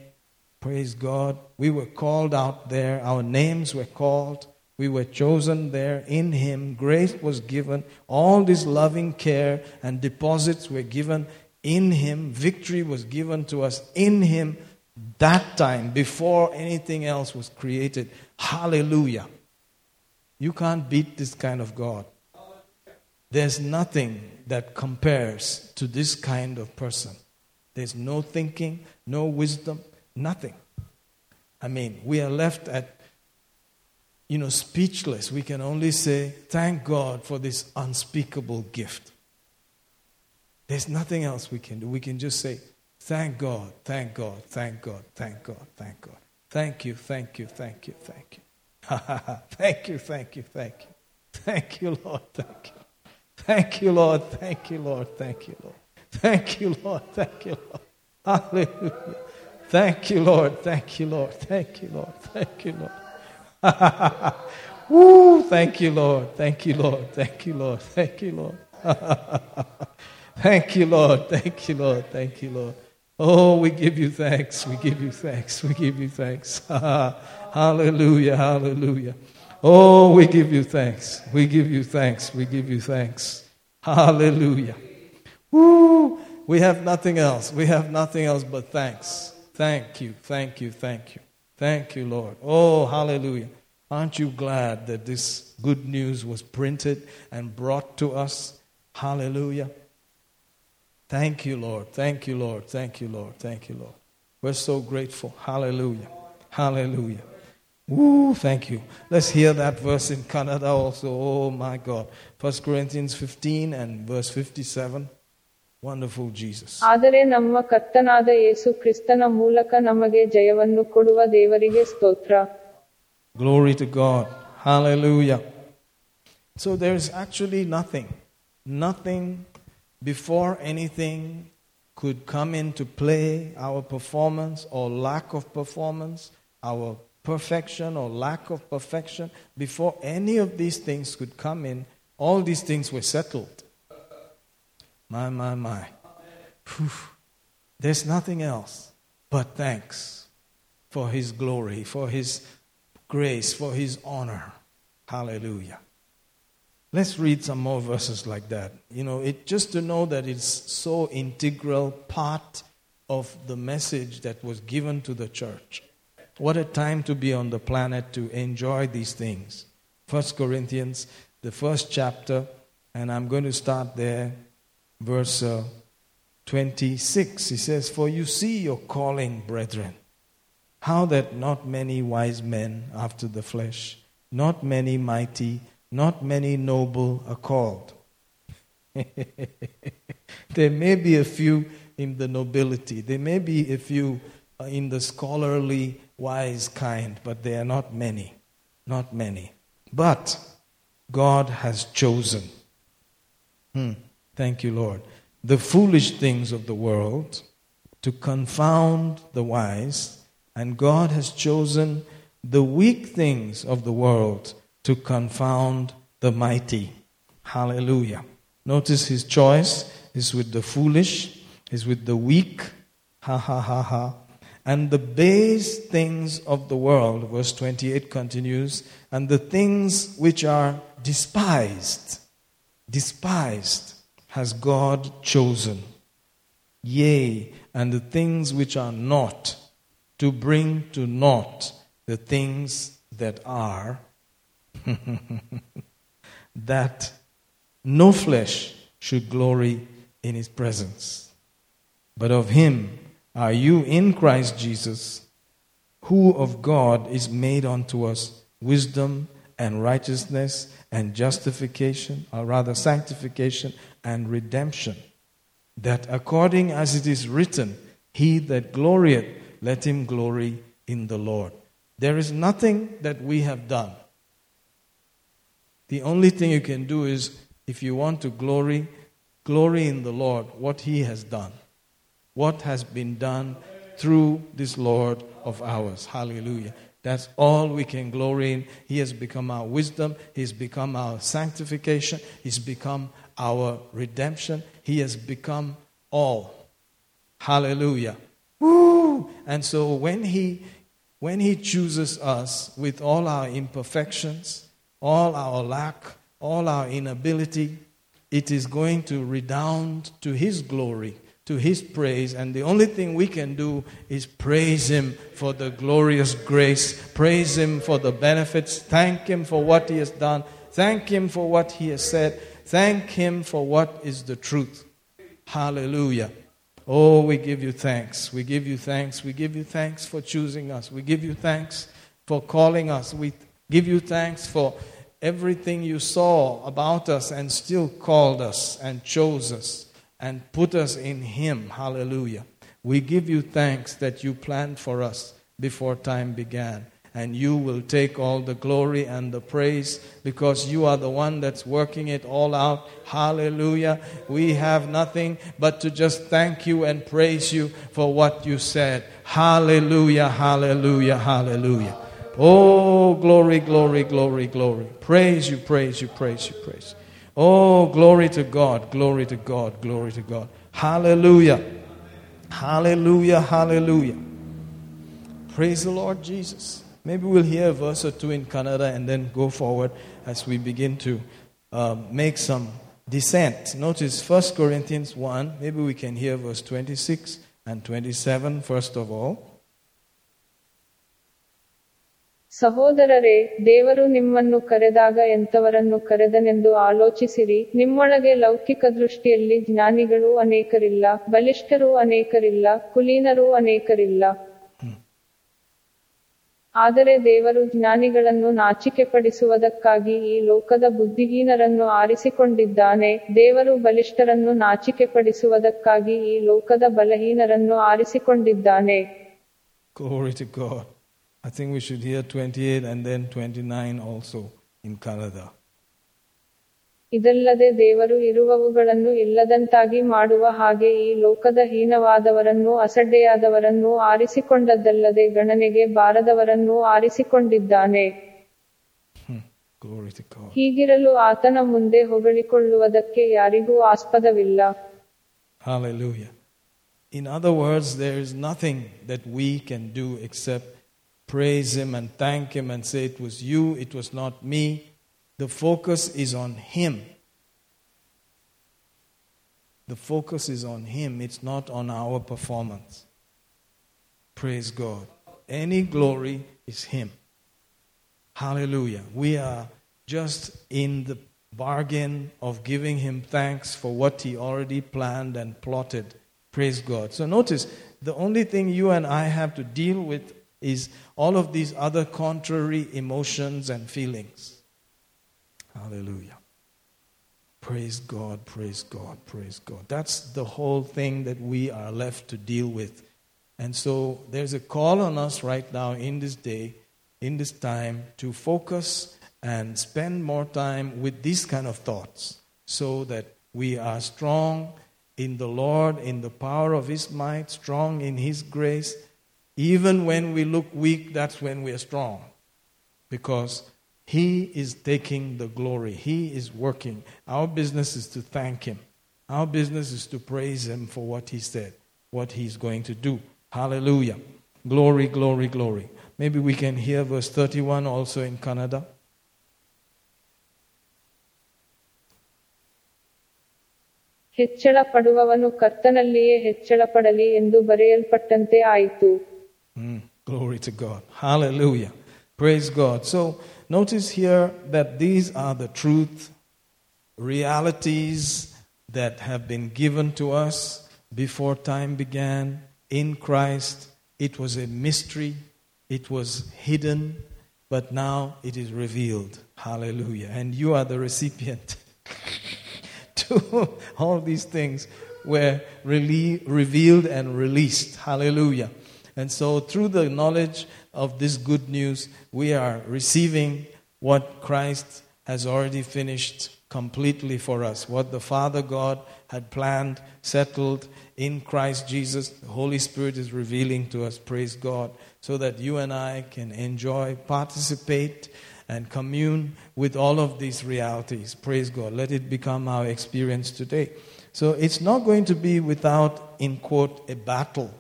Praise God. We were called out there, our names were called. We were chosen there in Him. Grace was given. All this loving care and deposits were given in Him. Victory was given to us in Him that time before anything else was created. Hallelujah. You can't beat this kind of God. There's nothing that compares to this kind of person. There's no thinking, no wisdom, nothing. I mean, we are left at, you know, speechless. We can only say, thank God for this unspeakable gift. There's nothing else we can do. We can just say, thank God, thank God, thank God, thank God, thank God. Thank you, thank you, thank you, thank you. thank you, thank you, thank you. Thank you, Lord, thank you. Thank you, Lord, thank you, Lord, thank you, Lord. Thank you, Lord, thank you, Lord. Hallelujah. Thank you, Lord, thank you, Lord, thank you, Lord, thank you, Lord. Woo, thank you, Lord, thank you, Lord, thank you, Lord, thank you, Lord. Thank you, Lord, thank you, Lord, thank you, Lord. Oh, we give you thanks, we give you thanks, we give you thanks. hallelujah, hallelujah. Oh, we give you thanks, we give you thanks, we give you thanks. Hallelujah. Woo! We have nothing else. We have nothing else but thanks. Thank you, thank you, thank you. Thank you, Lord. Oh, hallelujah. Aren't you glad that this good news was printed and brought to us? Hallelujah. Thank you, Lord. Thank you, Lord. Thank you, Lord. Thank you, Lord. We're so grateful. Hallelujah. Hallelujah. Woo, thank you. Let's hear that verse in Kannada also. Oh my God. First Corinthians 15 and verse 57. Wonderful, Jesus. ಆದರೆ ನಮ್ಮ ಕರ್ತನಾದ ಯೇಸು ಕ್ರಿಸ್ತನ ಮೂಲಕ ನಮಗೆ ಜಯವನ್ನು ಕೊಡುವ ದೇವರಿಗೆ ಸ್ತೋತ್ರ before anything could come into play our performance or lack of performance, our perfection or lack of perfection. Before any of these things could come in, all these things were settled. My, my, my. Whew. There's nothing else but thanks for His glory, for His grace, for His honor. Hallelujah. Let's read some more verses like that. You know, it just to know that it's so integral part of the message that was given to the church. What a time to be on the planet to enjoy these things. First Corinthians, the first chapter, and I'm going to start there, verse uh, 26. He says, For you see your calling, brethren, how that not many wise men after the flesh, not many mighty, not many noble are called. there may be a few in the nobility, there may be a few uh, in the scholarly, wise kind, but they are not many. Not many. But God has chosen. Hmm. Thank you, Lord. The foolish things of the world to confound the wise, and God has chosen the weak things of the world to confound the mighty. Hallelujah. Notice his choice is with the foolish, is with the weak. Ha ha ha ha. And the base things of the world, verse 28 continues, and the things which are despised, despised has God chosen. Yea, and the things which are not, to bring to naught the things that are, that no flesh should glory in his presence. But of him are you in Christ Jesus, who of God is made unto us wisdom and righteousness and justification, or rather sanctification and redemption. That according as it is written, he that glorieth, let him glory in the Lord. There is nothing that we have done. The only thing you can do is, if you want to glory, glory in the Lord, what he has done what has been done through this Lord of ours. Hallelujah. That's all we can glory in. He has become our wisdom. He's become our sanctification. He's become our redemption. He has become all. Hallelujah. Woo! And so when he when he chooses us with all our imperfections, all our lack, all our inability, it is going to redound to his glory to his praise, and the only thing we can do is praise him for the glorious grace, praise him for the benefits, thank him for what he has done, thank him for what he has said, thank him for what is the truth. Hallelujah. Oh, we give you thanks. We give you thanks. We give you thanks for choosing us. We give you thanks for calling us. We give you thanks for everything you saw about us and still called us and chose us and put us in Him. Hallelujah. We give you thanks that you planned for us before time began. And you will take all the glory and the praise because you are the one that's working it all out. Hallelujah. We have nothing but to just thank you and praise you for what you said. Hallelujah, hallelujah, hallelujah. Oh, glory, glory, glory, glory. Praise you, praise you, praise you, praise. Oh, glory to God, glory to God, glory to God. Hallelujah. Hallelujah, hallelujah. Praise the Lord Jesus. Maybe we'll hear a verse or two in Kannada and then go forward as we begin to uh, make some descent. Notice 1 Corinthians 1. Maybe we can hear verse 26 and 27 first of all. ಸಹೋದರರೇ, ದೇವರು ನಿಮ್ಮನ್ನು ಕರೆದಾಗ ಎಂಥವರನ್ನು ಕರೆದನೆಂದು ಆಲೋಚಿಸಿರಿ. ನಿಮ್ಮೊಳಗೆ ಲೌಕಿಕ ದೃಷ್ಟಿಯಲ್ಲಿ ಜ್ಞಾನಿಗಳು ಅನೇಕರಿಲ್ಲ, ಬಲಿಷ್ಠರು ಅನೇಕರಿಲ್ಲ, ಕುಲೀನರು ಅನೇಕರಿಲ್ಲ. ಆದರೆ ದೇವರು ಜ್ಞಾನಿಗಳನ್ನು ನಾಚಿಕೆಪಡಿಸುವುದಕ್ಕಾಗಿ ಈ ಲೋಕದ ಬುದ್ಧಿಹೀನರನ್ನು ಆರಿಸಿಕೊಂಡಿದ್ದಾನೆ. ದೇವರು ಬಲಿಷ್ಠರನ್ನು ನಾಚಿಕೆಪಡಿಸುವುದಕ್ಕಾಗಿ ಈ ಲೋಕದ ಬಲಹೀನರನ್ನು ಆರಿಸಿಕೊಂಡಿದ್ದಾನೆ. I think we should hear 28 and then 29 also in Kannada. ಇದಲ್ಲದೆ ದೇವರು ಇರುವವುಗಳನ್ನು ಇಲ್ಲದಂತಾಗಿ ಮಾಡುವ ಹಾಗೆ ಈ ಲೋಕದ ಹೀನವಾದವರನ್ನೂ ಅಸಡ್ಡೆಯಾದವರನ್ನೂ ಆರಿಸಿಕೊಂಡದ್ದಲ್ಲದೆ ಗಣನೆಗೆ ಬಾರದವರನ್ನೂ ಆರಿಸಿಕೊಂಡಿದ್ದಾನೆ Glory to God. ಹೀಗಿರಲು ಆತನ ಮುಂದೆ ಹೊಗಳಿಕೊಳ್ಳುವುದಕ್ಕೆ ಯಾರಿಗೂ ಆಸ್ಪದವಿಲ್ಲ Hallelujah. In other words, there is nothing that we can do except praise Him and thank Him and say, It was you, it was not me. The focus is on Him. The focus is on Him, it's not on our performance. Praise God. Any glory is Him. Hallelujah. We are just in the bargain of giving Him thanks for what He already planned and plotted. Praise God. So notice, the only thing you and I have to deal with is all of these other contrary emotions and feelings. Hallelujah. Praise God, praise God, praise God. That's the whole thing that we are left to deal with. And so there's a call on us right now in this day, in this time, to focus and spend more time with these kind of thoughts so that we are strong in the Lord, in the power of His might, strong in His grace. Even when we look weak, that's when we are strong. Because He is taking the glory, He is working. Our business is to thank Him, our business is to praise Him for what He said, what He's going to do. Hallelujah. Glory, glory, glory. Maybe we can hear verse 31 also in Kannada. ಹೆಚ್ಚಳ ಪಡುವವನು ಕರ್ತನಲ್ಲಿಯೇ ಹೆಚ್ಚಳಪಡಲಿ ಎಂದು ಬರೆಯಲ್ಪಟ್ಟಂತೆ ಆಯಿತು Mm, glory to God. Hallelujah. Praise God. So notice here that these are the truth, realities that have been given to us before time began in Christ. It was a mystery, it was hidden, but now it is revealed. Hallelujah. And you are the recipient. to all these things were rele- revealed and released. Hallelujah. And so, through the knowledge of this good news, we are receiving what Christ has already finished completely for us. What the Father God had planned, settled in Christ Jesus, the Holy Spirit is revealing to us, praise God, so that you and I can enjoy, participate, and commune with all of these realities. Praise God. Let it become our experience today. So it's not going to be without, in quote, a battle.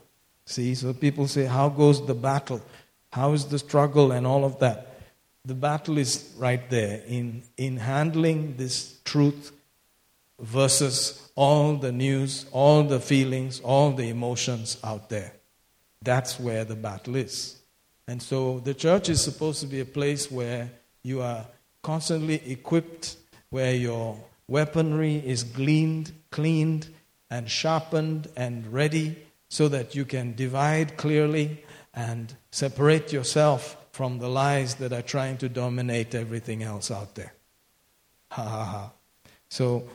See, so people say, How goes the battle? How is the struggle and all of that? The battle is right there in, in handling this truth versus all the news, all the feelings, all the emotions out there. That's where the battle is. And so the church is supposed to be a place where you are constantly equipped, where your weaponry is gleaned, cleaned, and sharpened and ready so that you can divide clearly and separate yourself from the lies that are trying to dominate everything else out there. Ha ha ha. So,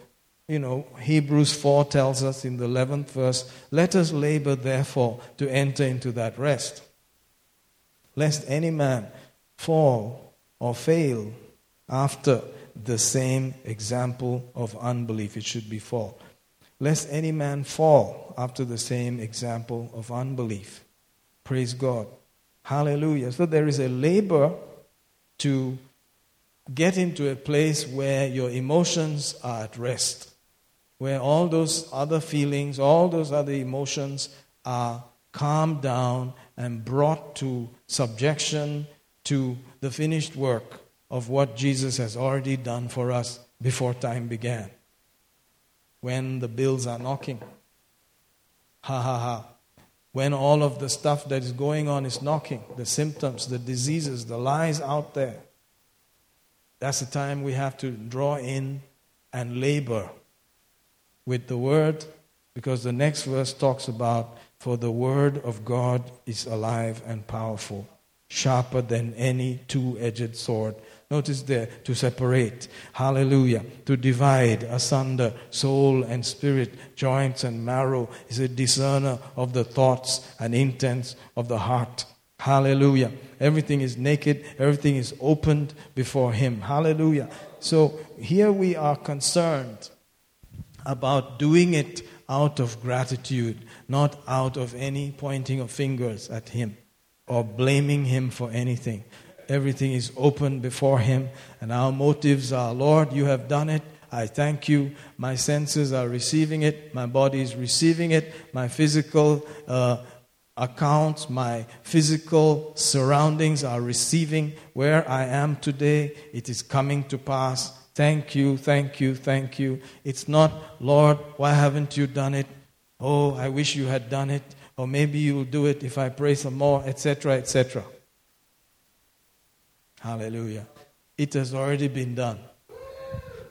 you know, Hebrews 4 tells us in the 11th verse, let us labor therefore to enter into that rest, lest any man fall or fail after the same example of unbelief. It should be fall. Lest any man fall after the same example of unbelief. Praise God. Hallelujah. So there is a labor to get into a place where your emotions are at rest, where all those other feelings, all those other emotions are calmed down and brought to subjection to the finished work of what Jesus has already done for us before time began. When the bills are knocking. Ha ha ha. When all of the stuff that is going on is knocking, the symptoms, the diseases, the lies out there. That's the time we have to draw in and labor with the word because the next verse talks about for the word of God is alive and powerful, sharper than any two edged sword. Notice there, to separate. Hallelujah. To divide asunder soul and spirit, joints and marrow, is a discerner of the thoughts and intents of the heart. Hallelujah. Everything is naked, everything is opened before Him. Hallelujah. So here we are concerned about doing it out of gratitude, not out of any pointing of fingers at Him or blaming Him for anything. Everything is open before Him, and our motives are Lord, you have done it. I thank you. My senses are receiving it. My body is receiving it. My physical uh, accounts, my physical surroundings are receiving where I am today. It is coming to pass. Thank you, thank you, thank you. It's not, Lord, why haven't you done it? Oh, I wish you had done it. Or maybe you'll do it if I pray some more, etc., etc. Hallelujah. It has already been done.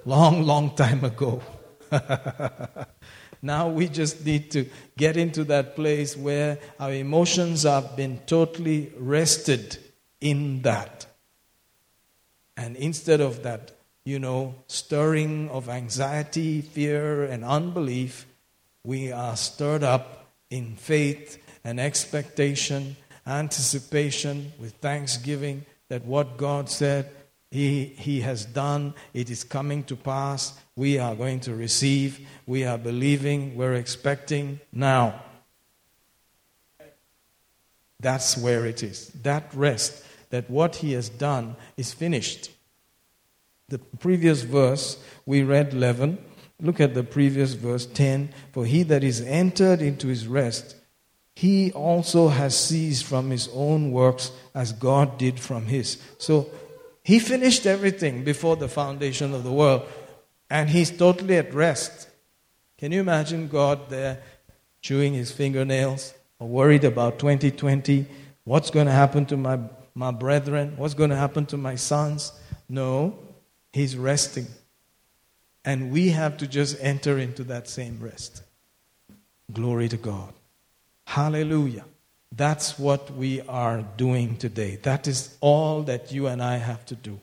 Long, long time ago. now we just need to get into that place where our emotions have been totally rested in that. And instead of that, you know, stirring of anxiety, fear, and unbelief, we are stirred up in faith and expectation, anticipation, with thanksgiving that what God said he, he has done, it is coming to pass. We are going to receive, we are believing, we're expecting now. That's where it is. That rest, that what he has done is finished. The previous verse, we read 11. Look at the previous verse 10. For he that is entered into his rest, he also has ceased from his own works as God did from his. So he finished everything before the foundation of the world, and he's totally at rest. Can you imagine God there chewing his fingernails or worried about 2020? What's going to happen to my, my brethren? What's going to happen to my sons? No, he's resting. And we have to just enter into that same rest. Glory to God. Hallelujah. That's what we are doing today. That is all that you and I have to do.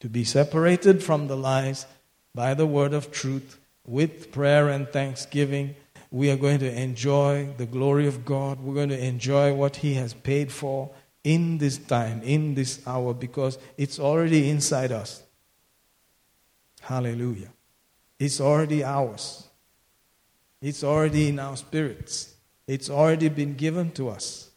To be separated from the lies by the word of truth with prayer and thanksgiving. We are going to enjoy the glory of God. We're going to enjoy what He has paid for in this time, in this hour, because it's already inside us. Hallelujah. It's already ours. It's already in our spirits. It's already been given to us.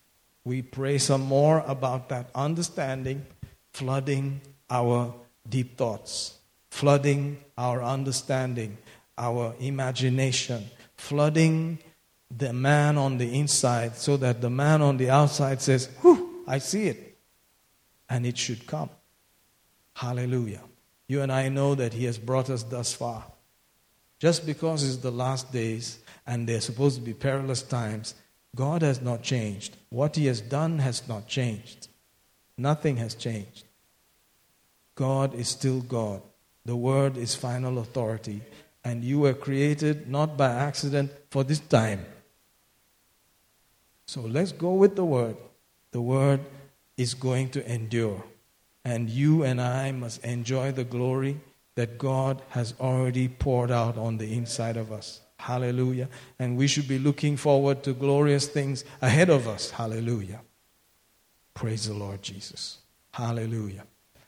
We pray some more about that understanding, flooding our deep thoughts, flooding our understanding, our imagination, flooding the man on the inside so that the man on the outside says, Whew, I see it. And it should come. Hallelujah. You and I know that He has brought us thus far. Just because it's the last days and they're supposed to be perilous times, God has not changed. What He has done has not changed. Nothing has changed. God is still God. The Word is final authority. And you were created not by accident for this time. So let's go with the Word. The Word is going to endure. And you and I must enjoy the glory that God has already poured out on the inside of us. Hallelujah. And we should be looking forward to glorious things ahead of us. Hallelujah. Praise the Lord Jesus. Hallelujah.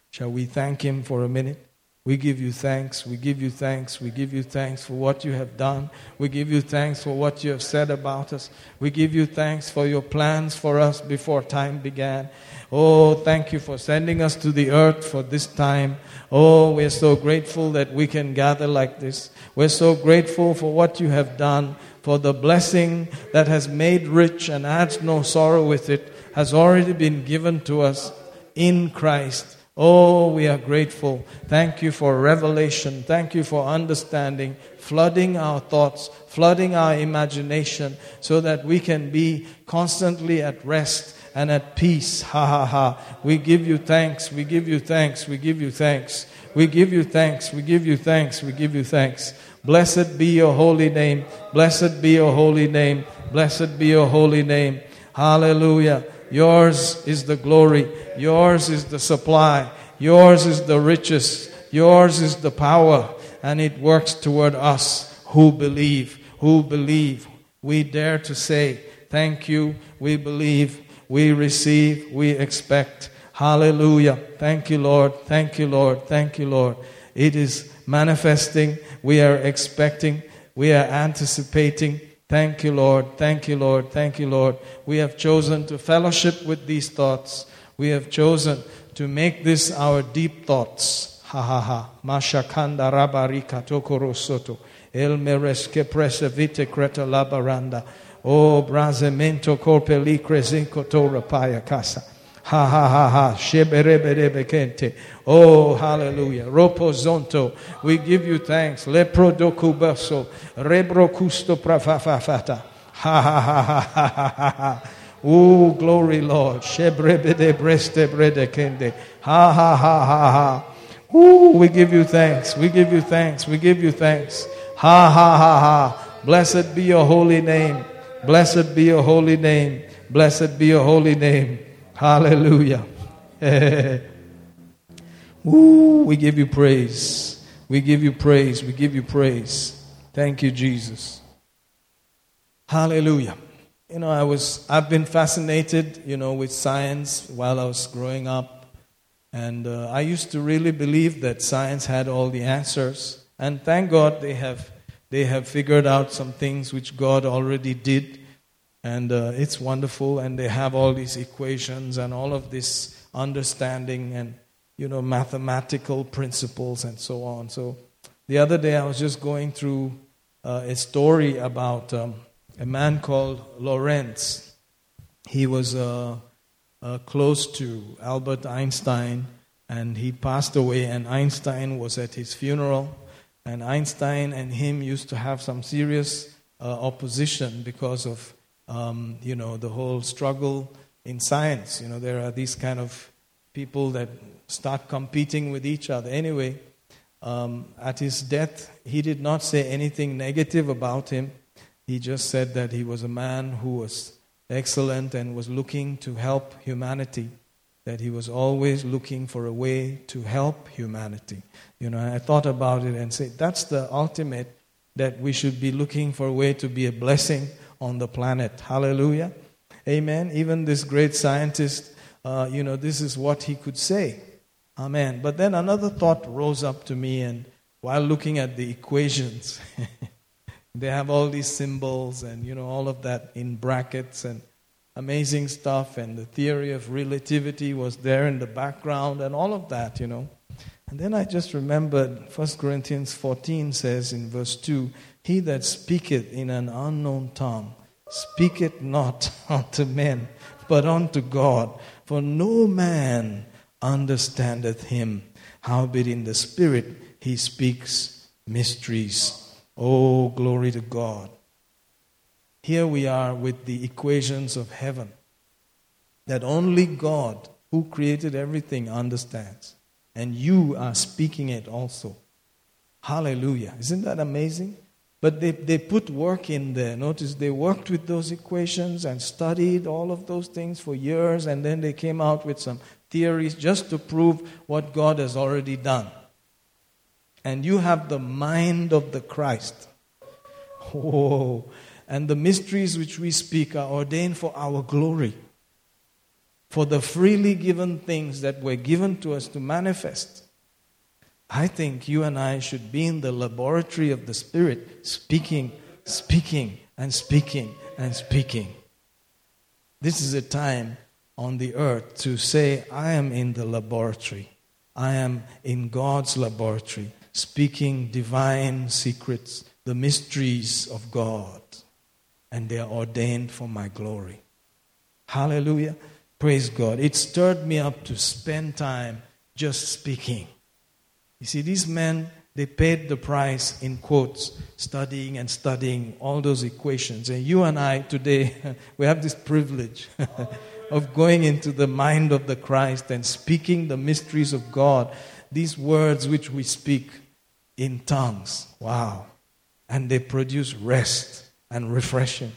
Shall we thank Him for a minute? We give you thanks. We give you thanks. We give you thanks for what you have done. We give you thanks for what you have said about us. We give you thanks for your plans for us before time began. Oh, thank you for sending us to the earth for this time. Oh, we're so grateful that we can gather like this. We're so grateful for what you have done, for the blessing that has made rich and adds no sorrow with it has already been given to us in Christ. Oh, we are grateful. Thank you for revelation. Thank you for understanding, flooding our thoughts, flooding our imagination, so that we can be constantly at rest and at peace. Ha ha ha. We give you thanks. We give you thanks. We give you thanks. We give you thanks. We give you thanks. We give you thanks. Blessed be your holy name. Blessed be your holy name. Blessed be your holy name. Hallelujah. Yours is the glory. Yours is the supply. Yours is the riches. Yours is the power. And it works toward us who believe. Who believe. We dare to say, Thank you. We believe. We receive. We expect. Hallelujah. Thank you, Lord. Thank you, Lord. Thank you, Lord. It is manifesting. We are expecting. We are anticipating. Thank you, Lord. Thank you, Lord. Thank you, Lord. We have chosen to fellowship with these thoughts. We have chosen to make this our deep thoughts. Ha ha ha. Mashakanda rabarika tokorosoto. El meresque prese vite creta labaranda. Oh, o brazemento corpeli cresinco tora paya casa. Ha ha ha ha. Shebereberebekente. Oh, hallelujah. Roposonto. We give you thanks. Lepro dokubaso. Rebro custo pravafafata. Ha ha ha ha ha ha ha. Oh, glory, Lord. Shebrebede breste bredekende. Ha ha ha ha ha. Ooh, we give you thanks. We give you thanks. We give you thanks. Ha ha ha ha. Blessed be your holy name. Blessed be your holy name. Blessed be your holy name. Hallelujah. Ooh, we give you praise. We give you praise. We give you praise. Thank you, Jesus. Hallelujah. You know, I was I've been fascinated, you know, with science while I was growing up. And uh, I used to really believe that science had all the answers. And thank God they have, they have figured out some things which God already did. And uh, it's wonderful. And they have all these equations and all of this understanding and, you know, mathematical principles and so on. So the other day I was just going through uh, a story about um, a man called Lorentz. He was uh, uh, close to Albert Einstein, and he passed away, and Einstein was at his funeral. And Einstein and him used to have some serious uh, opposition because of, um, you know, the whole struggle in science. You know, there are these kind of people that start competing with each other. Anyway, um, at his death, he did not say anything negative about him. He just said that he was a man who was excellent and was looking to help humanity, that he was always looking for a way to help humanity. You know, I thought about it and said, that's the ultimate that we should be looking for a way to be a blessing on the planet. Hallelujah. Amen. Even this great scientist, uh, you know, this is what he could say. Amen. But then another thought rose up to me, and while looking at the equations, they have all these symbols and, you know, all of that in brackets and amazing stuff, and the theory of relativity was there in the background and all of that, you know. And then I just remembered 1 Corinthians 14 says in verse 2 He that speaketh in an unknown tongue speaketh not unto men, but unto God. For no man understandeth him. Howbeit in the Spirit he speaks mysteries. Oh, glory to God. Here we are with the equations of heaven that only God, who created everything, understands. And you are speaking it also. Hallelujah. Isn't that amazing? But they, they put work in there. Notice they worked with those equations and studied all of those things for years, and then they came out with some theories just to prove what God has already done. And you have the mind of the Christ. Oh, and the mysteries which we speak are ordained for our glory, for the freely given things that were given to us to manifest. I think you and I should be in the laboratory of the Spirit, speaking, speaking, and speaking, and speaking. This is a time on the earth to say, I am in the laboratory. I am in God's laboratory, speaking divine secrets, the mysteries of God, and they are ordained for my glory. Hallelujah. Praise God. It stirred me up to spend time just speaking. You see, these men, they paid the price in quotes, studying and studying all those equations. And you and I today, we have this privilege of going into the mind of the Christ and speaking the mysteries of God, these words which we speak in tongues. Wow. And they produce rest and refreshing.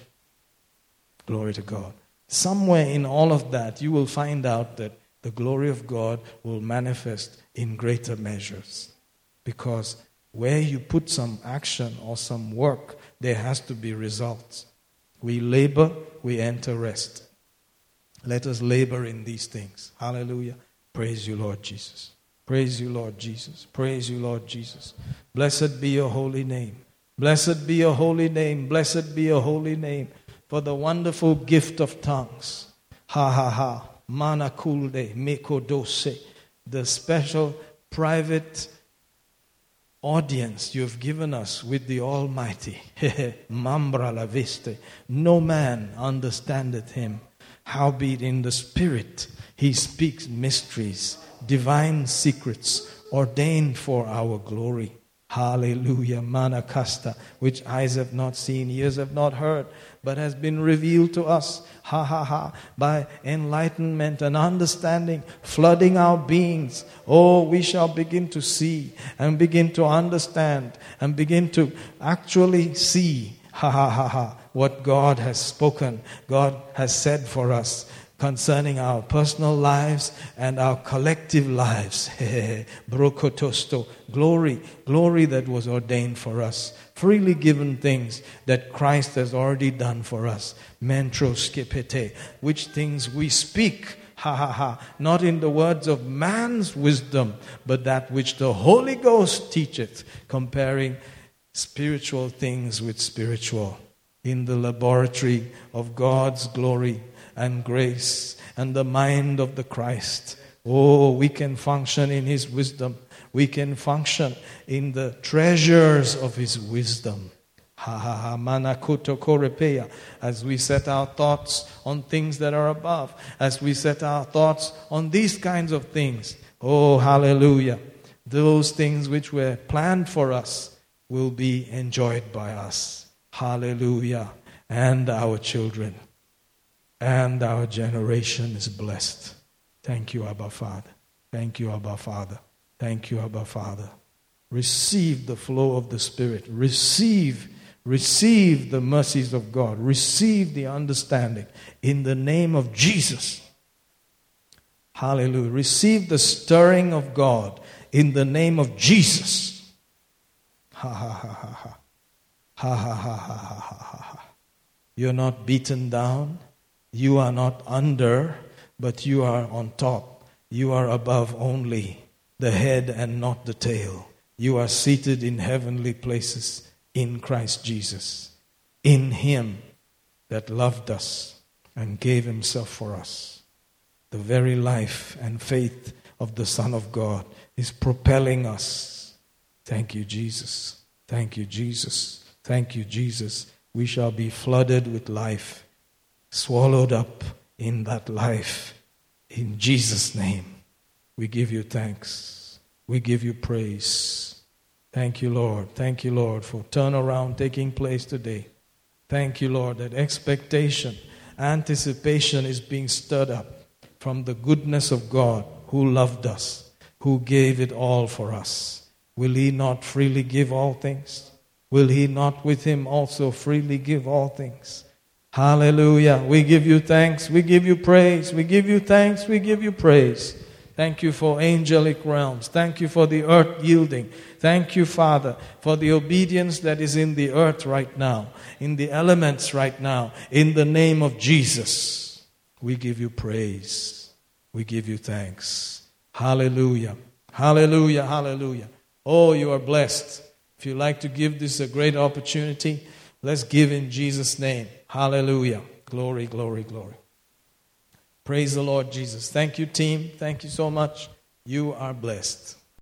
Glory to God. Somewhere in all of that, you will find out that the glory of God will manifest in greater measures. Because where you put some action or some work, there has to be results. We labor, we enter rest. Let us labor in these things. Hallelujah. Praise you, Lord Jesus. Praise you, Lord Jesus. Praise you, Lord Jesus. Blessed be your holy name. Blessed be your holy name. Blessed be your holy name for the wonderful gift of tongues. Ha ha ha. Manakulde mekodose. The special private audience you have given us with the Almighty. Mambra la viste. No man understandeth him. Howbeit in the Spirit he speaks mysteries, divine secrets, ordained for our glory. Hallelujah, manakasta, which eyes have not seen, ears have not heard, but has been revealed to us, ha ha ha, by enlightenment and understanding, flooding our beings. Oh, we shall begin to see and begin to understand and begin to actually see, ha ha ha ha, what God has spoken, God has said for us concerning our personal lives and our collective lives. Brokotosto, glory, glory that was ordained for us, freely given things that Christ has already done for us. Mentroskepete, which things we speak Ha ha ha. Not in the words of man's wisdom, but that which the Holy Ghost teacheth, comparing spiritual things with spiritual. In the laboratory of God's glory and grace and the mind of the Christ. Oh, we can function in His wisdom. We can function in the treasures of His wisdom. As we set our thoughts on things that are above, as we set our thoughts on these kinds of things. Oh, hallelujah. Those things which were planned for us will be enjoyed by us. Hallelujah. And our children. And our generation is blessed. Thank you, Abba Father. Thank you, Abba Father. Thank you, Abba Father. Receive the flow of the Spirit. Receive Receive the mercies of God. Receive the understanding in the name of Jesus. Hallelujah. Receive the stirring of God in the name of Jesus. Ha ha ha ha ha. Ha ha ha ha ha ha ha. You're not beaten down. You are not under, but you are on top. You are above only, the head and not the tail. You are seated in heavenly places in Christ Jesus, in Him that loved us and gave Himself for us. The very life and faith of the Son of God is propelling us. Thank you, Jesus. Thank you, Jesus. Thank you, Jesus. We shall be flooded with life, swallowed up in that life. In Jesus' name, we give you thanks. We give you praise. Thank you, Lord. Thank you, Lord, for turnaround taking place today. Thank you, Lord, that expectation, anticipation is being stirred up from the goodness of God who loved us, who gave it all for us. Will He not freely give all things? Will He not with Him also freely give all things? Hallelujah. We give you thanks. We give you praise. We give you thanks. We give you praise. Thank you for angelic realms. Thank you for the earth yielding. Thank you, Father, for the obedience that is in the earth right now, in the elements right now. In the name of Jesus, we give you praise. We give you thanks. Hallelujah. Hallelujah. Hallelujah. Oh, you are blessed. If you like to give this a great opportunity, let's give in Jesus' name. Hallelujah. Glory, glory, glory. Praise the Lord Jesus. Thank you, team. Thank you so much. You are blessed.